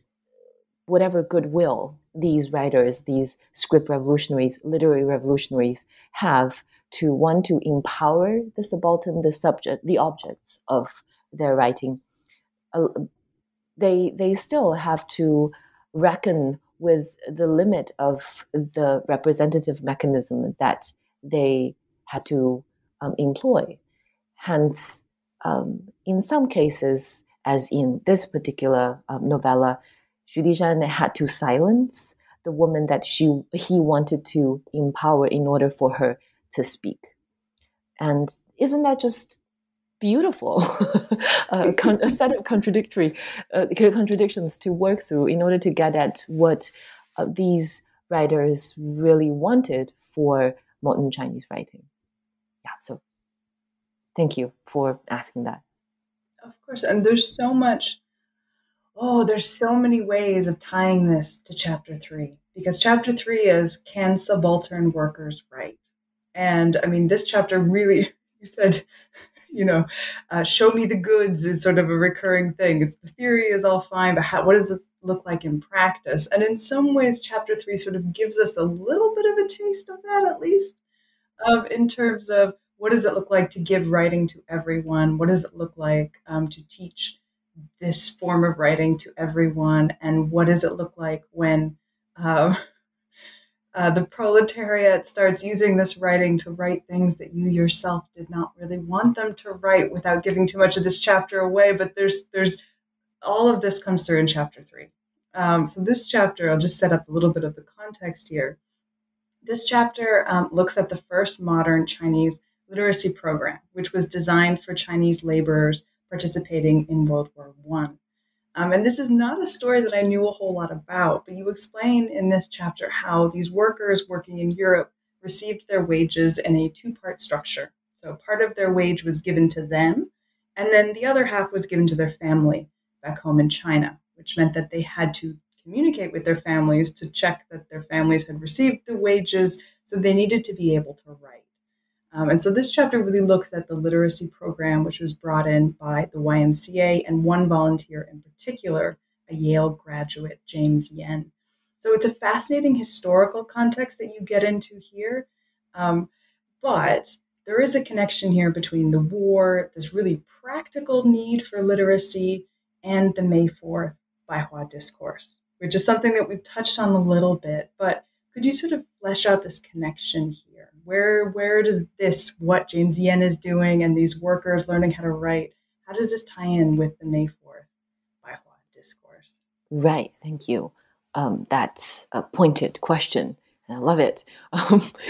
whatever goodwill these writers, these script revolutionaries, literary revolutionaries have to want to empower the subaltern, the subject, the objects of their writing. They they still have to reckon with the limit of the representative mechanism that they had to um, employ. Hence, um, in some cases, as in this particular um, novella, Xu Dishan had to silence the woman that she he wanted to empower in order for her to speak. And isn't that just beautiful? a, con- a, set of contradictory uh, contradictions to work through in order to get at what uh, these writers really wanted for modern Chinese writing. Yeah, so thank you for asking that. Of course, and there's so much oh, there's so many ways of tying this to chapter three because chapter three is can subaltern workers write? And I mean, this chapter really, you said, you know, uh, show me the goods is sort of a recurring thing. It's the theory is all fine, but how, what does it look like in practice? And in some ways, chapter three sort of gives us a little bit of a taste of that, at least, um, in terms of what does it look like to give writing to everyone? What does it look like um, to teach this form of writing to everyone and what does it look like when uh, uh, the proletariat starts using this writing to write things that you yourself did not really want them to write without giving too much of this chapter away? But there's there's all of this comes through in chapter three. Um, so this chapter i'll just set up a little bit of the context here. This chapter um, looks at the first modern chinese literacy program which was designed for chinese laborers participating in World War One. Um, and this is not a story that I knew a whole lot about, but you explain in this chapter how these workers working in Europe received their wages in a two part structure. So part of their wage was given to them, and then the other half was given to their family back home in China, which meant that they had to communicate with their families to check that their families had received the wages. So they needed to be able to write. Um, and so this chapter really looks at the literacy program, which was brought in by the YMCA and one volunteer in particular, a Yale graduate, James Yen. So it's a fascinating historical context that you get into here. Um, but there is a connection here between the war, this really practical need for literacy, and the May 4th Baihua discourse, which is something that we've touched on a little bit, but could you sort of flesh out this connection here? Where where does this what James Yen is doing and these workers learning how to write, how does this tie in with the May 4th Baihua discourse? Right, thank you. Um, that's a pointed question. I love it. Um,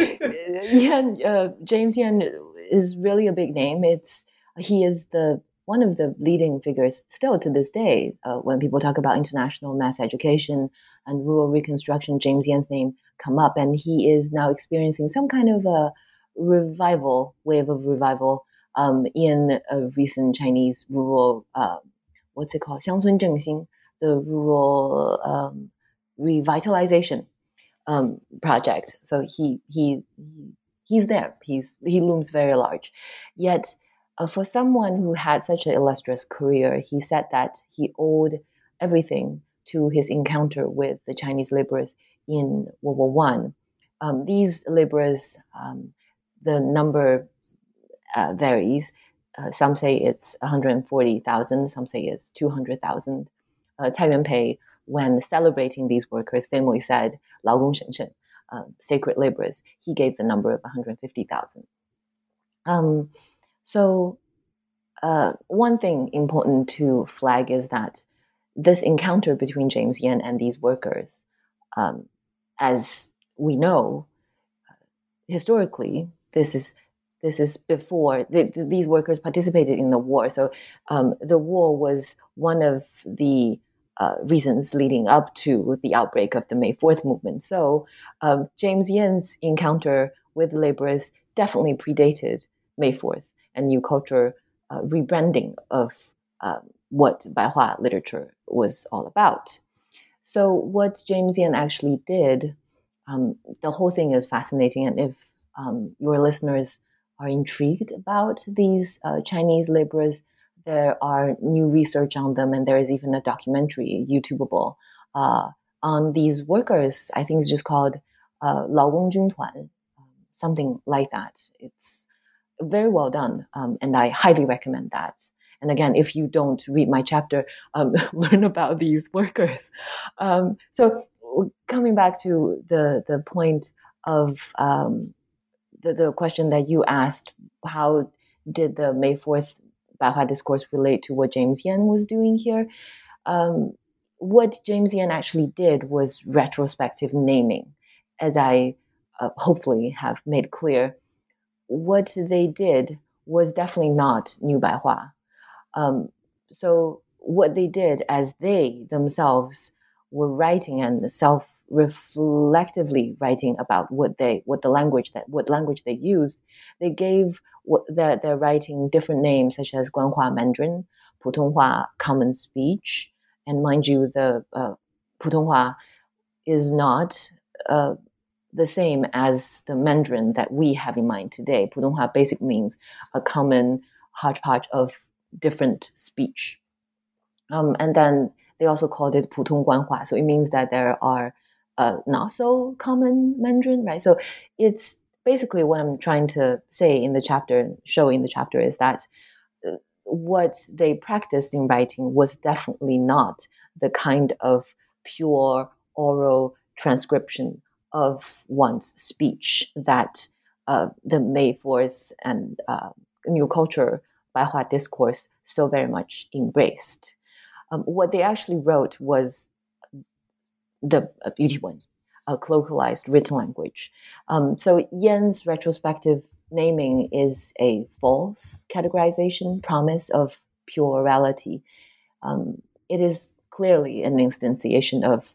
Yen, uh, James Yen is really a big name. It's he is the one of the leading figures still to this day. Uh, when people talk about international mass education and rural reconstruction, James Yen's name come up, and he is now experiencing some kind of a revival, wave of revival um, in a recent Chinese rural, uh, what's it called, 乡村振兴, the rural um, revitalization um, project. So he he he's there. He's he looms very large. Yet, uh, for someone who had such an illustrious career, he said that he owed everything to his encounter with the Chinese laborers in World War One. Um, these laborers, um, the number uh, varies. Uh, some say it's 140,000, some say it's 200,000. Uh, Cai Yuanpei, when celebrating these workers, famously said, Lao Gong Shen Shen, uh, sacred laborers, he gave the number of 150,000. Um, so, uh, one thing important to flag is that this encounter between James Yen and these workers, um, as we know, historically, this is this is before the, these workers participated in the war. So um, the war was one of the uh, reasons leading up to the outbreak of the May 4th movement. So um, James Yen's encounter with laborers definitely predated May 4th and new culture uh, rebranding of um, what Baihua literature was all about. So, what James Yen actually did, um, the whole thing is fascinating. And if um, your listeners are intrigued about these uh, Chinese laborers, there are new research on them, and there is even a documentary, YouTubeable, uh, on these workers. I think it's just called uh, 劳工军团, something like that. It's very well done, um, and I highly recommend that. And again, if you don't read my chapter, um, learn about these workers. Um, so coming back to the the point of um, the the question that you asked, how did the May Fourth Baihua discourse relate to what James Yen was doing here. Um, what James Yen actually did was retrospective naming, as I uh, hopefully have made clear. What they did was definitely not New Baihua. Um, so what they did as they themselves were writing and self reflectively writing about what they what the language that what language they used they gave that they're writing different names such as Guanhua Mandarin, Putonghua Common Speech, and mind you, the uh, Putonghua is not uh, the same as the Mandarin that we have in mind today. Putonghua basically means a common hodgepodge of different speech. Um, and then they also called it Putong Guanhua, so it means that there are uh, not so common Mandarin, right? So it's basically what I'm trying to say in the chapter, show in the chapter, is that uh, what they practiced in writing was definitely not the kind of pure oral transcription of one's speech that uh, the May 4th and uh, New Culture Baihua discourse so very much embraced. Um, what they actually wrote was the beauty one, a colloquialized written language. Um, so Yen's retrospective naming is a false categorization, promise of pure orality. Um, it is clearly an instantiation of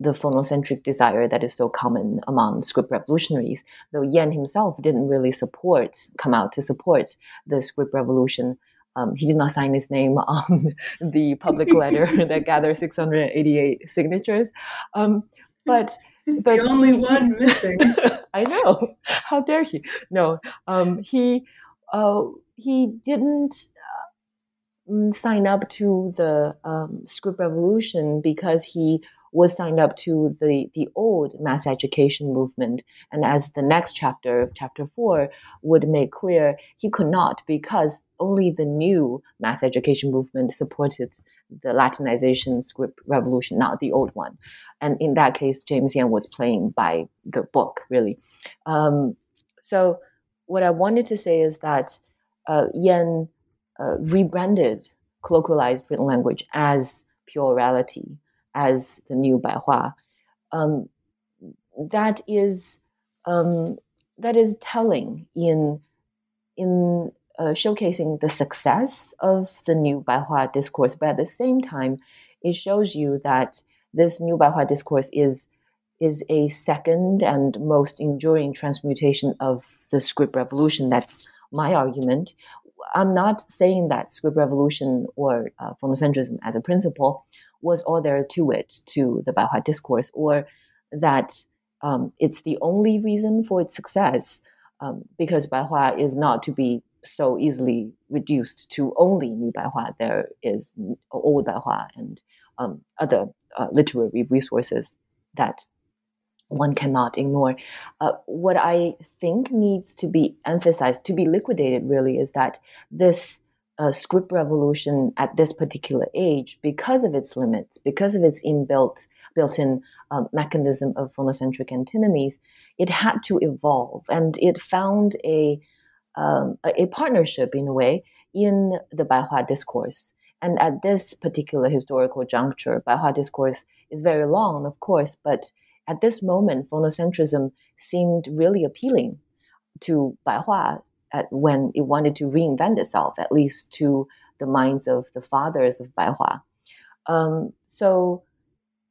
the phonocentric desire that is so common among script revolutionaries, though Yen himself didn't really support, come out to support the script revolution. Um, he did not sign his name on the public letter that gathered 688 signatures. Um, but but the only he, one missing. I know. How dare he? No, um, he uh, he didn't uh, sign up to the um, script revolution because he was signed up to the, the old mass education movement. And as the next chapter, chapter four, would make clear, he could not because only the new mass education movement supported the Latinization script revolution, not the old one. And in that case, James Yen was playing by the book, really. Um, so, what I wanted to say is that uh, Yen uh, rebranded colloquialized written language as pure orality, as the new Baihua. Um, that is um, that is telling in in uh, showcasing the success of the new Baihua discourse, but at the same time, it shows you that this new Baihua discourse is is a second and most enduring transmutation of the script revolution. That's my argument. I'm not saying that script revolution or uh, phonocentrism as a principle was all there to it, to the Baihua discourse, or that um, it's the only reason for its success, um, because Baihua is not to be so easily reduced to only New Baihua. There is Old Baihua and um, other uh, literary resources that one cannot ignore. Uh, what I think needs to be emphasized, to be liquidated, really, is that this uh, script revolution at this particular age, because of its limits, because of its inbuilt built-in uh, mechanism of phonocentric antinomies, it had to evolve, and it found a um, a, partnership in a way in the Baihua discourse. And at this particular historical juncture, Baihua discourse is very long, of course, but at this moment, phonocentrism seemed really appealing to Baihua at, when it wanted to reinvent itself, at least to the minds of the fathers of Baihua. Um, so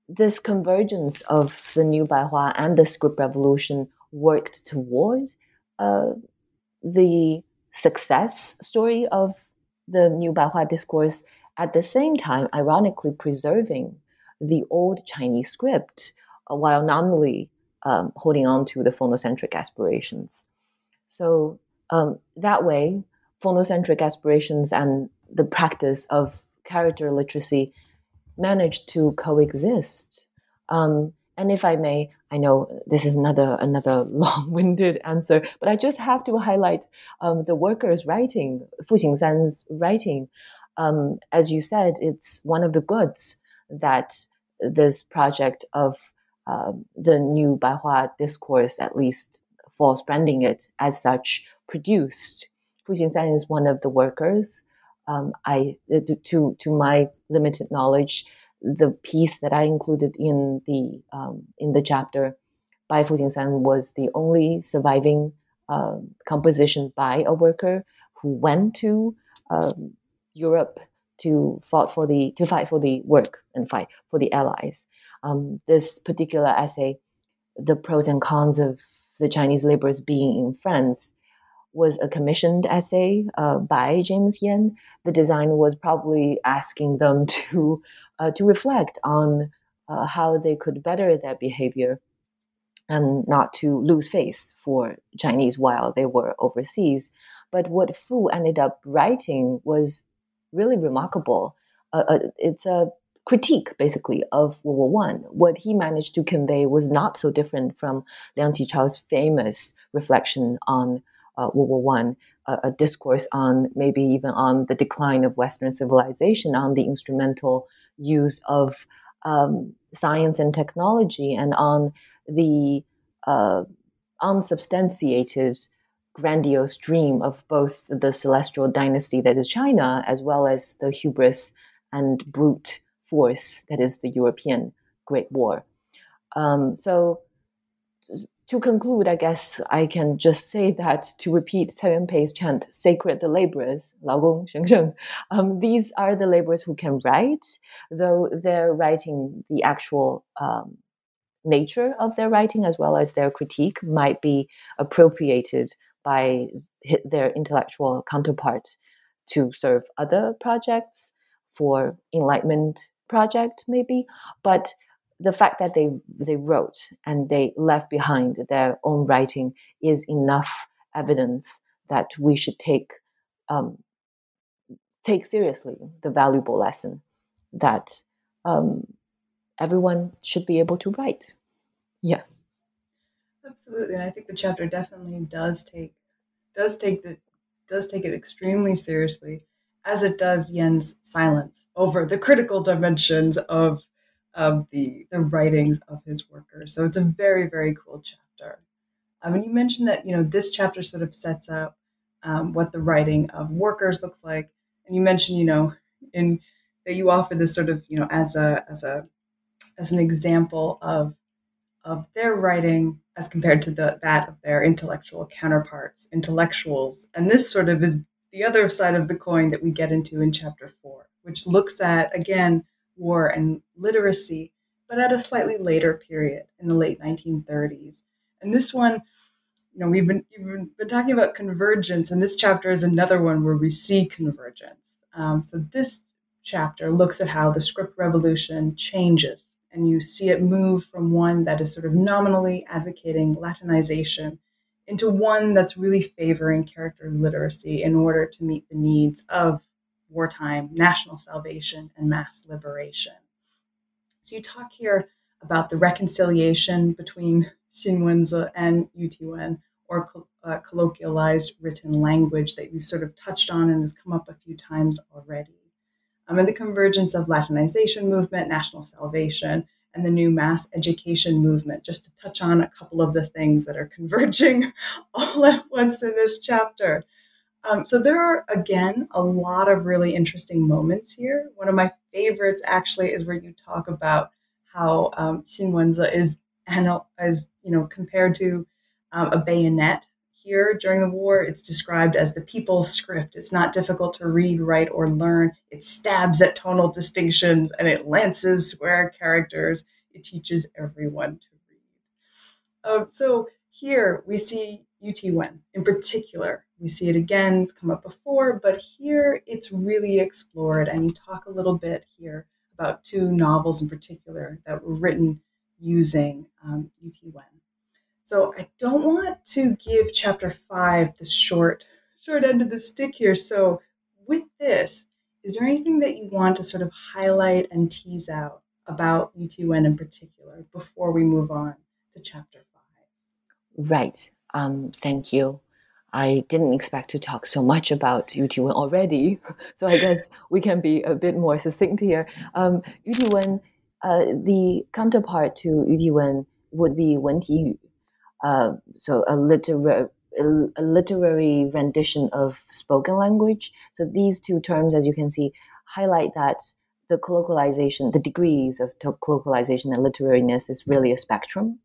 this convergence of the new Baihua and the script revolution worked towards uh, the success story of the new Baihua discourse, at the same time, ironically preserving the old Chinese script uh, while nominally um, holding on to the phonocentric aspirations. So um, that way, phonocentric aspirations and the practice of character literacy managed to coexist. Um, and if I may, I know this is another another long-winded answer, but I just have to highlight um, the workers' writing, Fu Xingsan's writing. Um, as you said, it's one of the goods that this project of um, the new Baihua discourse, at least false branding it as such, produced. Fu Xingsan is one of the workers. Um, I, to to my limited knowledge, the piece that I included in the um, in the chapter by Fu Xingsan was the only surviving uh, composition by a worker who went to um, Europe to fought for the to fight for the work and fight for the Allies. Um, this particular essay, the pros and cons of the Chinese laborers being in France, was a commissioned essay uh, by James Yen. The design was probably asking them to uh, to reflect on uh, how they could better their behavior and not to lose face for Chinese while they were overseas. But what Fu ended up writing was really remarkable. Uh, uh, it's a critique, basically, of World War One. What he managed to convey was not so different from Liang Qichao's famous reflection on uh, World War One, a, discourse on maybe even on the decline of Western civilization, on the instrumental use of um, science and technology, and on the uh, unsubstantiated grandiose dream of both the celestial dynasty that is China, as well as the hubris and brute force that is the European Great War. Um, so, to conclude, I guess I can just say that to repeat Cai Yuanpei's chant, sacred the laborers, 劳工, sheng sheng, um, these are the laborers who can write, though they're writing the actual um, nature of their writing as well as their critique might be appropriated by their intellectual counterpart to serve other projects for enlightenment project maybe but the fact that they they wrote and they left behind their own writing is enough evidence that we should take um, take seriously the valuable lesson that um, everyone should be able to write. Yes. Absolutely. And I think the chapter definitely does take does take the does take it extremely seriously, as it does Yen's silence over the critical dimensions of of the the writings of his workers. So it's a very, very cool chapter. Um, and you mentioned that, you know, this chapter sort of sets up um, what the writing of workers looks like. And you mentioned, you know, in that you offer this sort of, you know, as a as a as an example of of their writing as compared to the that of their intellectual counterparts, intellectuals. And this sort of is the other side of the coin that we get into in chapter four, which looks at again war and literacy, but at a slightly later period in the late 1930s. And this one, you know, we've been, we've been talking about convergence, and this chapter is another one where we see convergence. Um, so this chapter looks at how the script revolution changes, and you see it move from one that is sort of nominally advocating Latinization into one that's really favoring character literacy in order to meet the needs of wartime national salvation and mass liberation. So you talk here about the reconciliation between Xinwenzi and Yutiwen, or uh, colloquialized written language that you've sort of touched on and has come up a few times already. Um, and the convergence of Latinization movement, national salvation, and the new mass education movement, just to touch on a couple of the things that are converging all at once in this chapter. Um, so there are again a lot of really interesting moments here. One of my favorites actually is where you talk about how um, is is you know compared to um, a bayonet here during the war. It's described as the people's script. It's not difficult to read, write, or learn. It stabs at tonal distinctions and it lances square characters. It teaches everyone to read. Um, so here we see Yutiwen in particular. We see it again, it's come up before, but here it's really explored. And you talk a little bit here about two novels in particular that were written using um, Yutiwen. So I don't want to give chapter five the short short end of the stick here. So with this, is there anything that you want to sort of highlight and tease out about Yutiwen in particular before we move on to chapter five? Right. Um, thank you. I didn't expect to talk so much about Yutiwen already, so I guess we can be a bit more succinct here. Um, Yutiwen, uh, the counterpart to Yutiwen would be Wen Ti Yu, uh, so a literary a literary rendition of spoken language. So these two terms, as you can see, highlight that the colloquialization, the degrees of colloquialization and literariness is really a spectrum.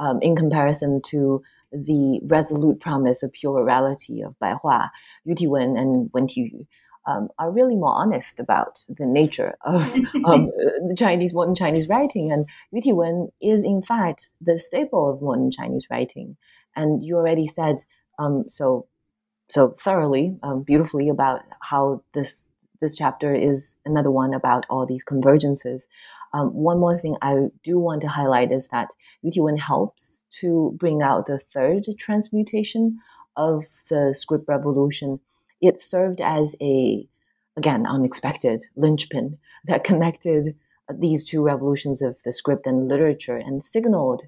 Um, in comparison to the resolute promise of pure orality of Baihua, Yu Tiwen and Wen Tiyu um, are really more honest about the nature of um, the Chinese modern Chinese writing. And Yu Tiwen is in fact the staple of modern Chinese writing. And you already said um, so so thoroughly, um, beautifully about how this this chapter is another one about all these convergences. Um, one more thing I do want to highlight is that Yutiwen helps to bring out the third transmutation of the script revolution. It served as a, again, unexpected linchpin that connected these two revolutions of the script and literature and signaled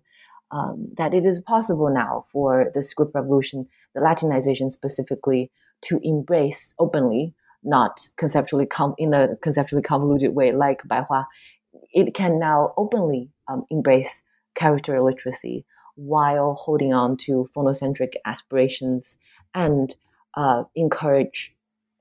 um, that it is possible now for the script revolution, the Latinization specifically, to embrace openly, not conceptually com- in a conceptually convoluted way like Baihua, it can now openly um, embrace character literacy while holding on to phonocentric aspirations and uh, encourage,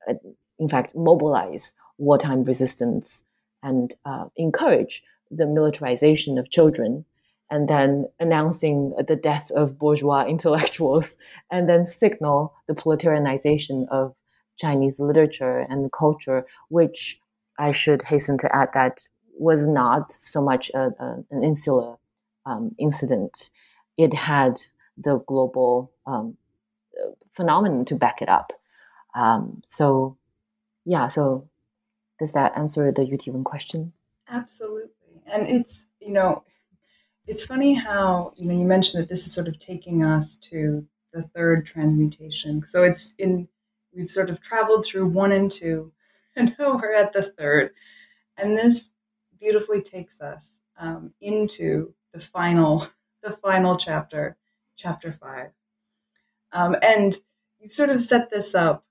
uh, in fact, mobilize wartime resistance and uh, encourage the militarization of children, and then announcing the death of bourgeois intellectuals, and then signal the proletarianization of Chinese literature and culture, which I should hasten to add that was not so much a, a, an insular um, incident. It had the global um, phenomenon to back it up. Um, so, yeah, so does that answer the Yutiwen question? Absolutely. And it's, you know, it's funny how, you know, you mentioned that this is sort of taking us to the third transmutation. So it's in, we've sort of traveled through one and two, and now we're at the third. And this beautifully takes us um, into the final the final chapter, chapter five. Um, and you sort of set this up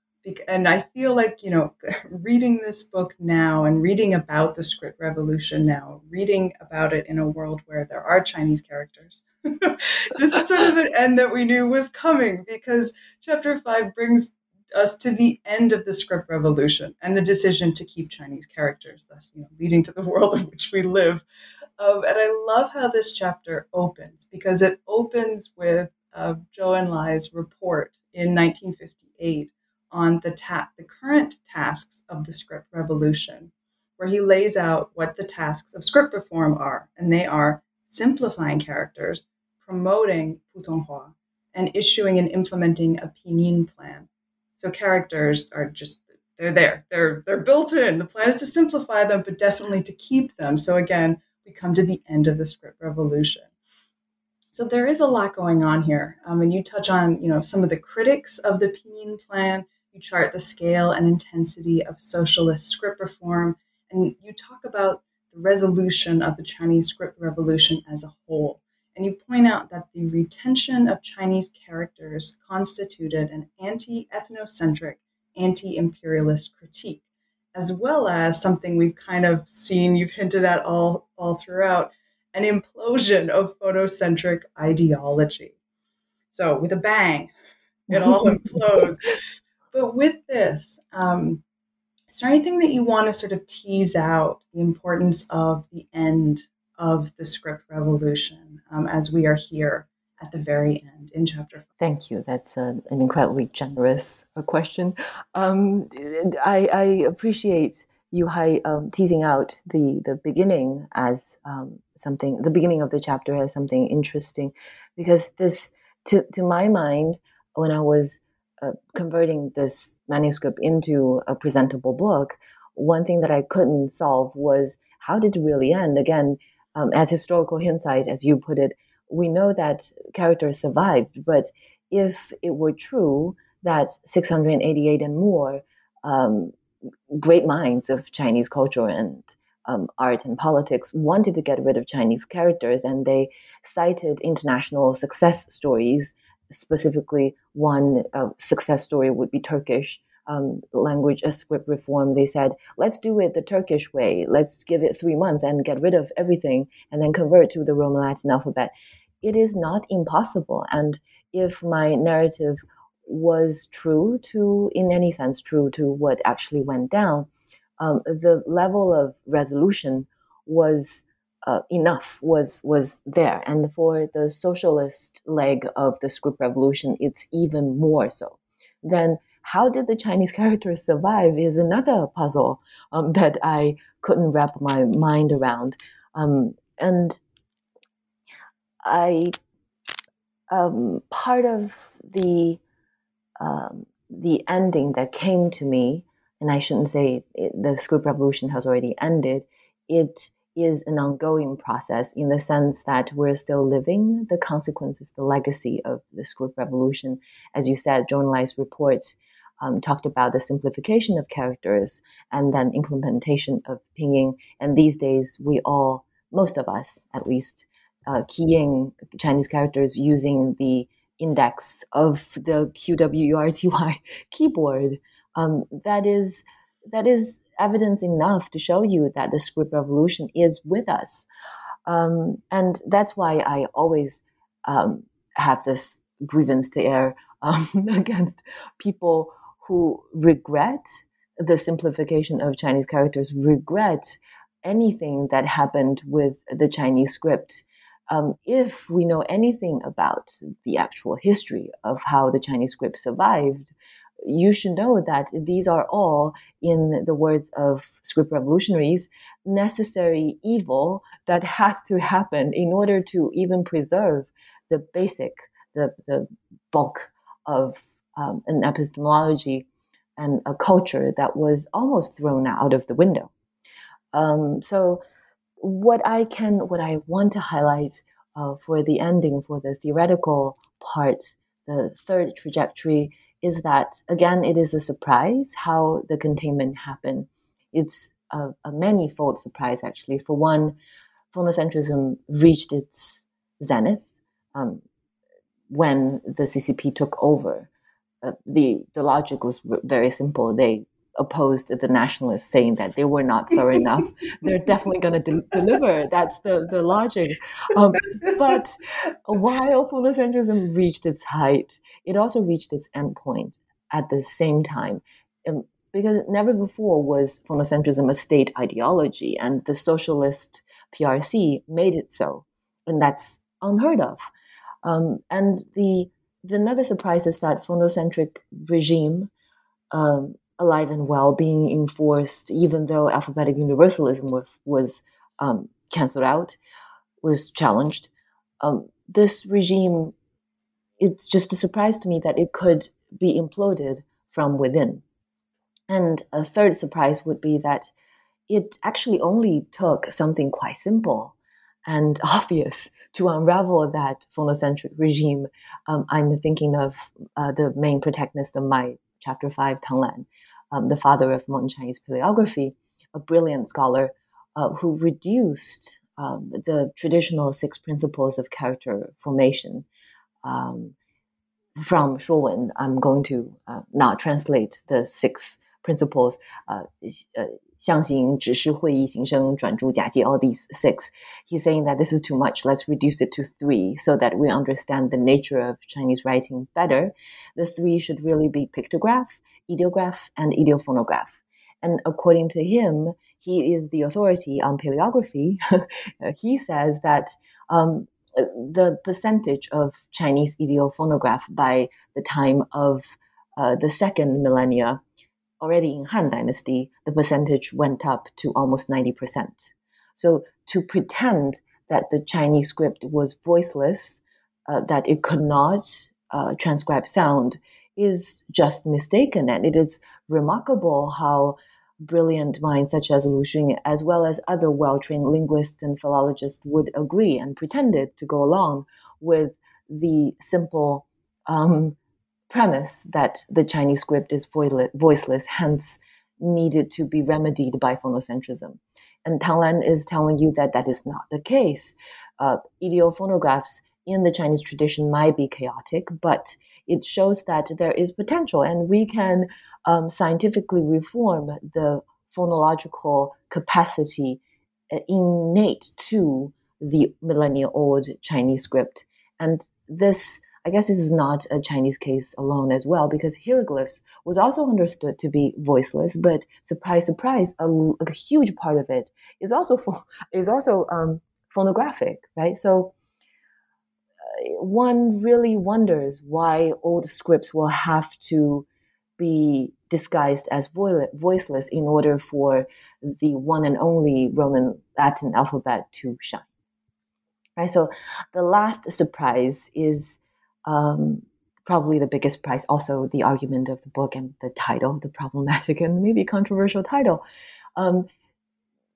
and I feel like, you know, reading this book now and reading about the script revolution now, reading about it in a world where there are Chinese characters, this is sort of an end that we knew was coming because chapter five brings us to the end of the script revolution and the decision to keep Chinese characters, thus, you know, leading to the world in which we live. Um, and I love how this chapter opens because it opens with uh, Zhou Enlai's report in 1958 on the, ta- the current tasks of the script revolution, where he lays out what the tasks of script reform are. And they are simplifying characters, promoting Putonghua, and issuing and implementing a pinyin plan. So characters are just they're there. They're they're built in. The plan is to simplify them, but definitely to keep them. So again, we come to the end of the script revolution. So there is a lot going on here, um, and you touch on you know some of the critics of the Pinyin plan, you chart the scale and intensity of socialist script reform, and you talk about the resolution of the Chinese script revolution as a whole. And you point out that the retention of Chinese characters constituted an anti ethnocentric, anti imperialist critique, as well as something we've kind of seen, you've hinted at all, all throughout, an implosion of phonocentric ideology. So, with a bang, it all implodes. But with this, um, is there anything that you want to sort of tease out the importance of the end of the script revolution um, as we are here at the very end in chapter five? Thank you. That's a, an incredibly generous uh, question. Um, I, I, appreciate you high, um, teasing out the, the beginning as um, something, the beginning of the chapter as something interesting, because this, to, to my mind, when I was uh, converting this manuscript into a presentable book, one thing that I couldn't solve was how did it really end? Again, um, as historical hindsight, as you put it, we know that characters survived, but if it were true that 688 and more um, great minds of Chinese culture and um, art and politics wanted to get rid of Chinese characters, and they cited international success stories specifically one uh, success story would be Turkish um, language script reform. They said, let's do it the Turkish way. Let's give it three months and get rid of everything and then convert to the Roman Latin alphabet. It is not impossible. And if my narrative was true to, in any sense, true to what actually went down, um, the level of resolution was uh, enough was was there, and for the socialist leg of the script revolution, it's even more so. Then, how did the Chinese characters survive? Is another puzzle um, that I couldn't wrap my mind around, um, and I um, part of the um, the ending that came to me, and I shouldn't say it, the script revolution has already ended. It is an ongoing process in the sense that we're still living the consequences, the legacy of the script revolution. As you said, Zhou reports um, talked about the simplification of characters and then implementation of pinyin. And these days, we all, most of us at least, uh, keying Chinese characters using the index of the QWERTY keyboard. Um, that is that is evidence enough to show you that the script revolution is with us. Um, and that's why I always um, have this grievance to air um, against people who regret the simplification of Chinese characters, regret anything that happened with the Chinese script. Um, if we know anything about the actual history of how the Chinese script survived, you should know that these are all, in the words of script revolutionaries, necessary evil that has to happen in order to even preserve the basic, the, the bulk of um, an epistemology and a culture that was almost thrown out of the window. Um, so, what I can, what I want to highlight uh, for the ending, for the theoretical part, the third trajectory is that again it is a surprise how the containment happened it's a, a manifold surprise actually for one phonocentrism reached its zenith um, when the CCP took over. Uh, the the logic was very simple. They opposed the nationalists, saying that they were not thorough enough. They're definitely going to de- deliver. That's the the logic. Um, but while phonocentrism reached its height, it also reached its endpoint at the same time. Um, because never before was phonocentrism a state ideology, and the socialist PRC made it so, and that's unheard of. Um, and the, the another surprise is that phonocentric regime, um, alive and well, being enforced, even though alphabetic universalism was was um, canceled out, was challenged. Um, this regime, it's just a surprise to me that it could be imploded from within. And a third surprise would be that it actually only took something quite simple and obvious to unravel that phonocentric regime. Um, I'm thinking of uh, the main protagonist of my chapter five, Tang Lan, um, the father of modern Chinese paleography, a brilliant scholar uh, who reduced um, the traditional six principles of character formation um, from Shuowen. I'm going to uh, now translate the six principles，呃呃，象形、指事、会意、形声、转注、假借 all these six. He's saying that this is too much. Let's reduce it to three so that we understand the nature of Chinese writing better. The three should really be pictograph, ideograph, and ideophonograph. And according to him, he is the authority on paleography. he says that um, the percentage of Chinese ideophonograph by the time of uh, the second millennia already in Han Dynasty, the percentage went up to almost 90%. So to pretend that the Chinese script was voiceless, uh, that it could not uh, transcribe sound, is just mistaken. And it is remarkable how brilliant minds such as Lu Xun, as well as other well trained linguists and philologists, would agree and pretended to go along with the simple um, premise that the Chinese script is voiceless, hence needed to be remedied by phonocentrism. And Tang Lan is telling you that that is not the case. Uh, ideophonographs in the Chinese tradition might be chaotic, but it shows that there is potential and we can um, scientifically reform the phonological capacity uh, innate to the millennia old Chinese script. And this I guess this is not a Chinese case alone as well, because hieroglyphs was also understood to be voiceless, but surprise, surprise, a, a huge part of it is also is also um, phonographic, right? So uh, one really wonders why old scripts will have to be disguised as voiceless in order for the one and only Roman Latin alphabet to shine. Right. So the last surprise is um, probably the biggest prize, also the argument of the book and the title, the problematic and maybe controversial title. Um,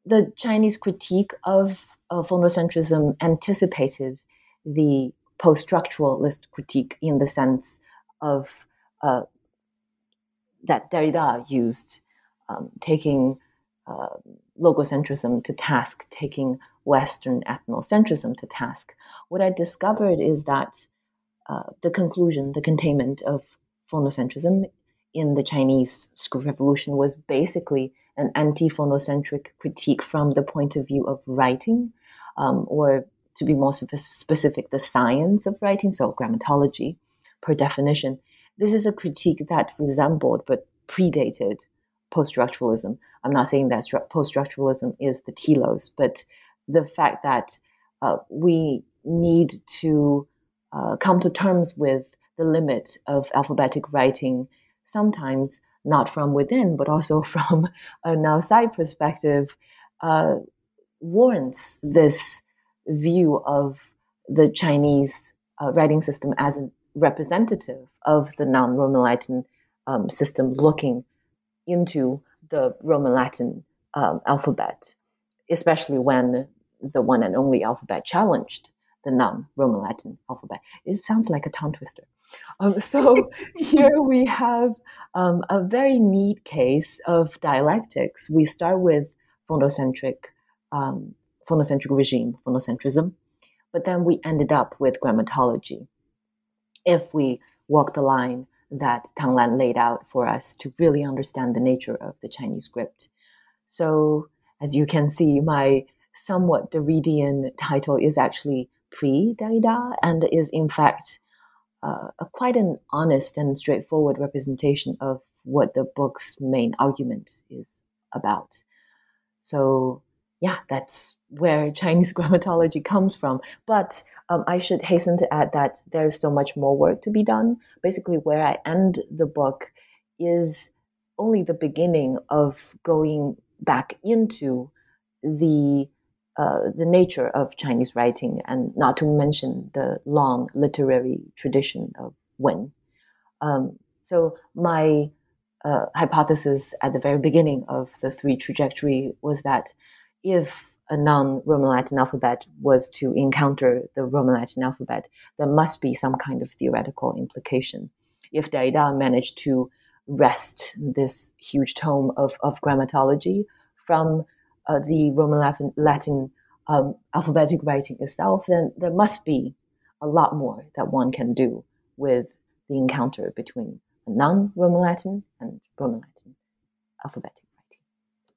the Chinese critique of, of phonocentrism anticipated the post-structuralist critique in the sense of uh, that Derrida used, um, taking uh, logocentrism to task, taking Western ethnocentrism to task. What I discovered is that uh, the conclusion, the containment of phonocentrism in the Chinese script revolution was basically an anti-phonocentric critique from the point of view of writing, um, or to be more specific, the science of writing, so grammatology, per definition. This is a critique that resembled but predated post-structuralism. I'm not saying that post-structuralism is the telos, but the fact that uh, we need to uh, come to terms with the limit of alphabetic writing, sometimes not from within, but also from an outside perspective, uh, warrants this view of the Chinese uh, writing system as a representative of the non Roman Latin um, system looking into the Roman Latin um, alphabet, especially when the one and only alphabet challenged the non-Roman Latin alphabet. It sounds like a tongue twister. Um, so here we have um, a very neat case of dialectics. We start with phonocentric um, phonocentric regime, phonocentrism. But then we ended up with grammatology. If we walk the line that Tang Lan laid out for us to really understand the nature of the Chinese script. So, as you can see, my somewhat Derridean title is actually pre Derrida and is, in fact, uh, a quite an honest and straightforward representation of what the book's main argument is about. So, yeah, that's where Chinese grammatology comes from. But um, I should hasten to add that there's so much more work to be done. Basically, where I end the book is only the beginning of going back into the uh, the nature of Chinese writing, and not to mention the long literary tradition of Wen. Um, so my uh, hypothesis at the very beginning of the three trajectory was that if a non-Roman Latin alphabet was to encounter the Roman Latin alphabet, there must be some kind of theoretical implication. If Derrida managed to wrest this huge tome of, of grammatology from uh, the Roman Latin, Latin um, alphabetic writing itself, then there must be a lot more that one can do with the encounter between non-Roman Latin and Roman Latin alphabetic. Writing.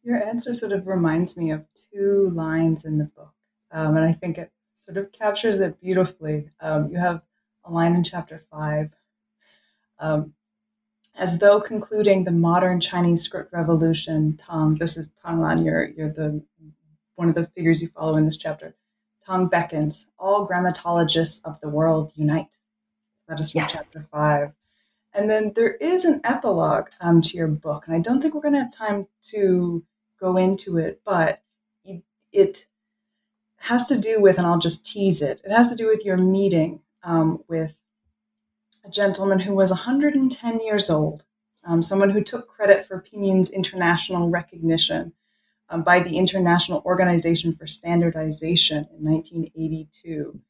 Your answer sort of reminds me of two lines in the book, um, and I think it sort of captures it beautifully. Um, you have a line in chapter five, um, as though concluding the modern Chinese script revolution. Tang, this is Tang Lan. You're you're the one of the figures you follow in this chapter. Tang beckons. All grammatologists of the world unite. That is from yes. chapter five. And then there is an epilogue um, to your book, and I don't think we're going to have time to go into it, but it has to do with, and I'll just tease it, it has to do with your meeting um, with a gentleman who was 110 years old, um, someone who took credit for Pinyin's international recognition um, by the International Organization for Standardization in 1982.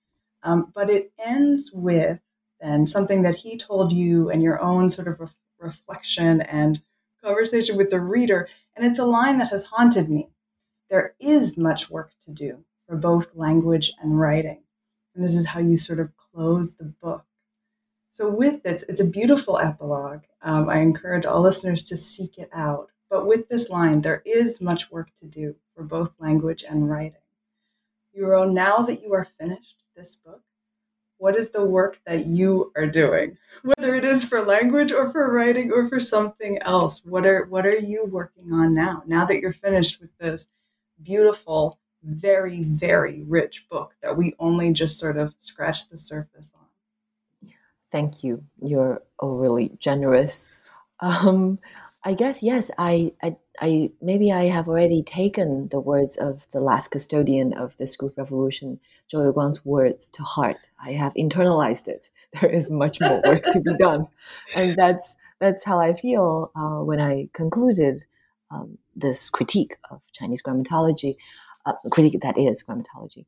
Um, but it ends with then something that he told you and your own sort of re- reflection and conversation with the reader. And it's a line that has haunted me. There is much work to do for both language and writing. And this is how you sort of close the book. So, with this, it's a beautiful epilogue. Um, I encourage all listeners to seek it out. But with this line, there is much work to do for both language and writing. Yurou, now that you are finished this book, what is the work that you are doing whether it is for language or for writing or for something else what are what are you working on now now that you're finished with this beautiful very very rich book that we only just sort of scratched the surface on thank you you're overly generous um, I guess yes. I, I, I maybe I have already taken the words of the last custodian of the Script Revolution, Zhou Youguang's words to heart. I have internalized it. There is much more work to be done, and that's that's how I feel uh, when I concluded um, this critique of Chinese grammatology, uh, critique that is grammatology.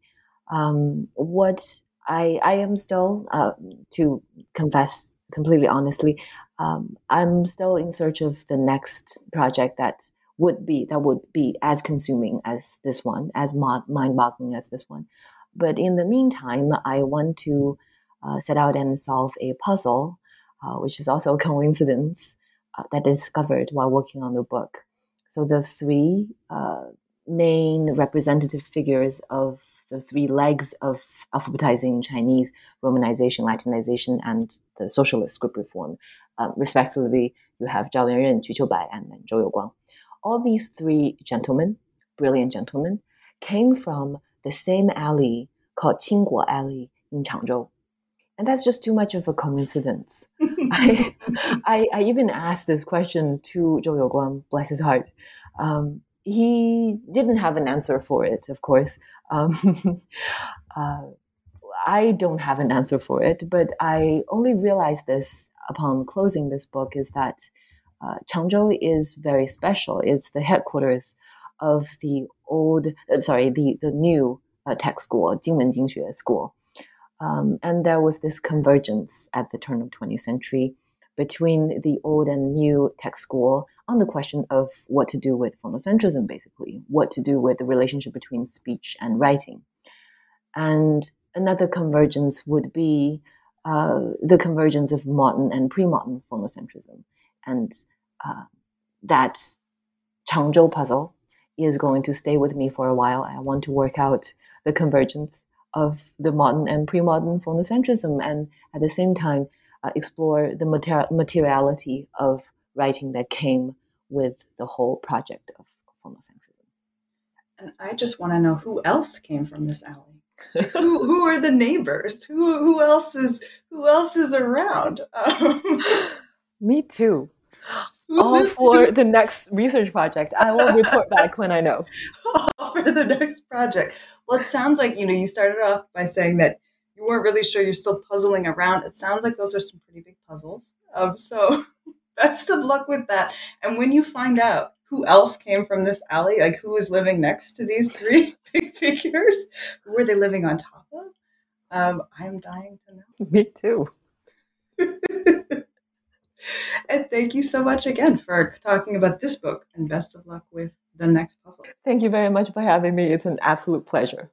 Um, what I I am still uh, to confess completely honestly, um, I'm still in search of the next project that would be that would be as consuming as this one, as mind-boggling as this one. But in the meantime, I want to uh, set out and solve a puzzle, uh, which is also a coincidence uh, that I discovered while working on the book. So the three uh, main representative figures of the three legs of alphabetizing Chinese, Romanization, Latinization, and the socialist script reform. Um, respectively, you have Zhao Yuanren, Qu Qiubai, and Zhou Youguang. All these three gentlemen, brilliant gentlemen, came from the same alley called Qingguo Alley in Changzhou. And that's just too much of a coincidence. I, I, I, even asked this question to Zhou Youguang, bless his heart. Um, he didn't have an answer for it, of course. Um, uh, I don't have an answer for it, but I only realized this upon closing this book is that uh, Changzhou is very special. It's the headquarters of the old, uh, sorry, the, the new uh, text school, Jinwen Jingxue School. Um, and there was this convergence at the turn of 20th century between the old and new text school on the question of what to do with phonocentrism, basically, what to do with the relationship between speech and writing. And another convergence would be uh, the convergence of modern and pre-modern phonocentrism. And uh, that Changzhou puzzle is going to stay with me for a while. I want to work out the convergence of the modern and pre-modern phonocentrism and at the same time uh, explore the mater- materiality of writing that came with the whole project of phonocentrism. And I just want to know who else came from this alley who who are the neighbors? Who who else is who else is around? Um, Me too. All for the next research project. I will report back when I know. All for the next project. Well, it sounds like you know you started off by saying that you weren't really sure. You're still puzzling around. It sounds like those are some pretty big puzzles. Um, so best of luck with that. And when you find out who else came from this alley? Like who was living next to these three big figures? Who were they living on top of? Um, I'm dying to know. Me too. and thank you so much again for talking about this book and best of luck with the next puzzle. Thank you very much for having me. It's an absolute pleasure.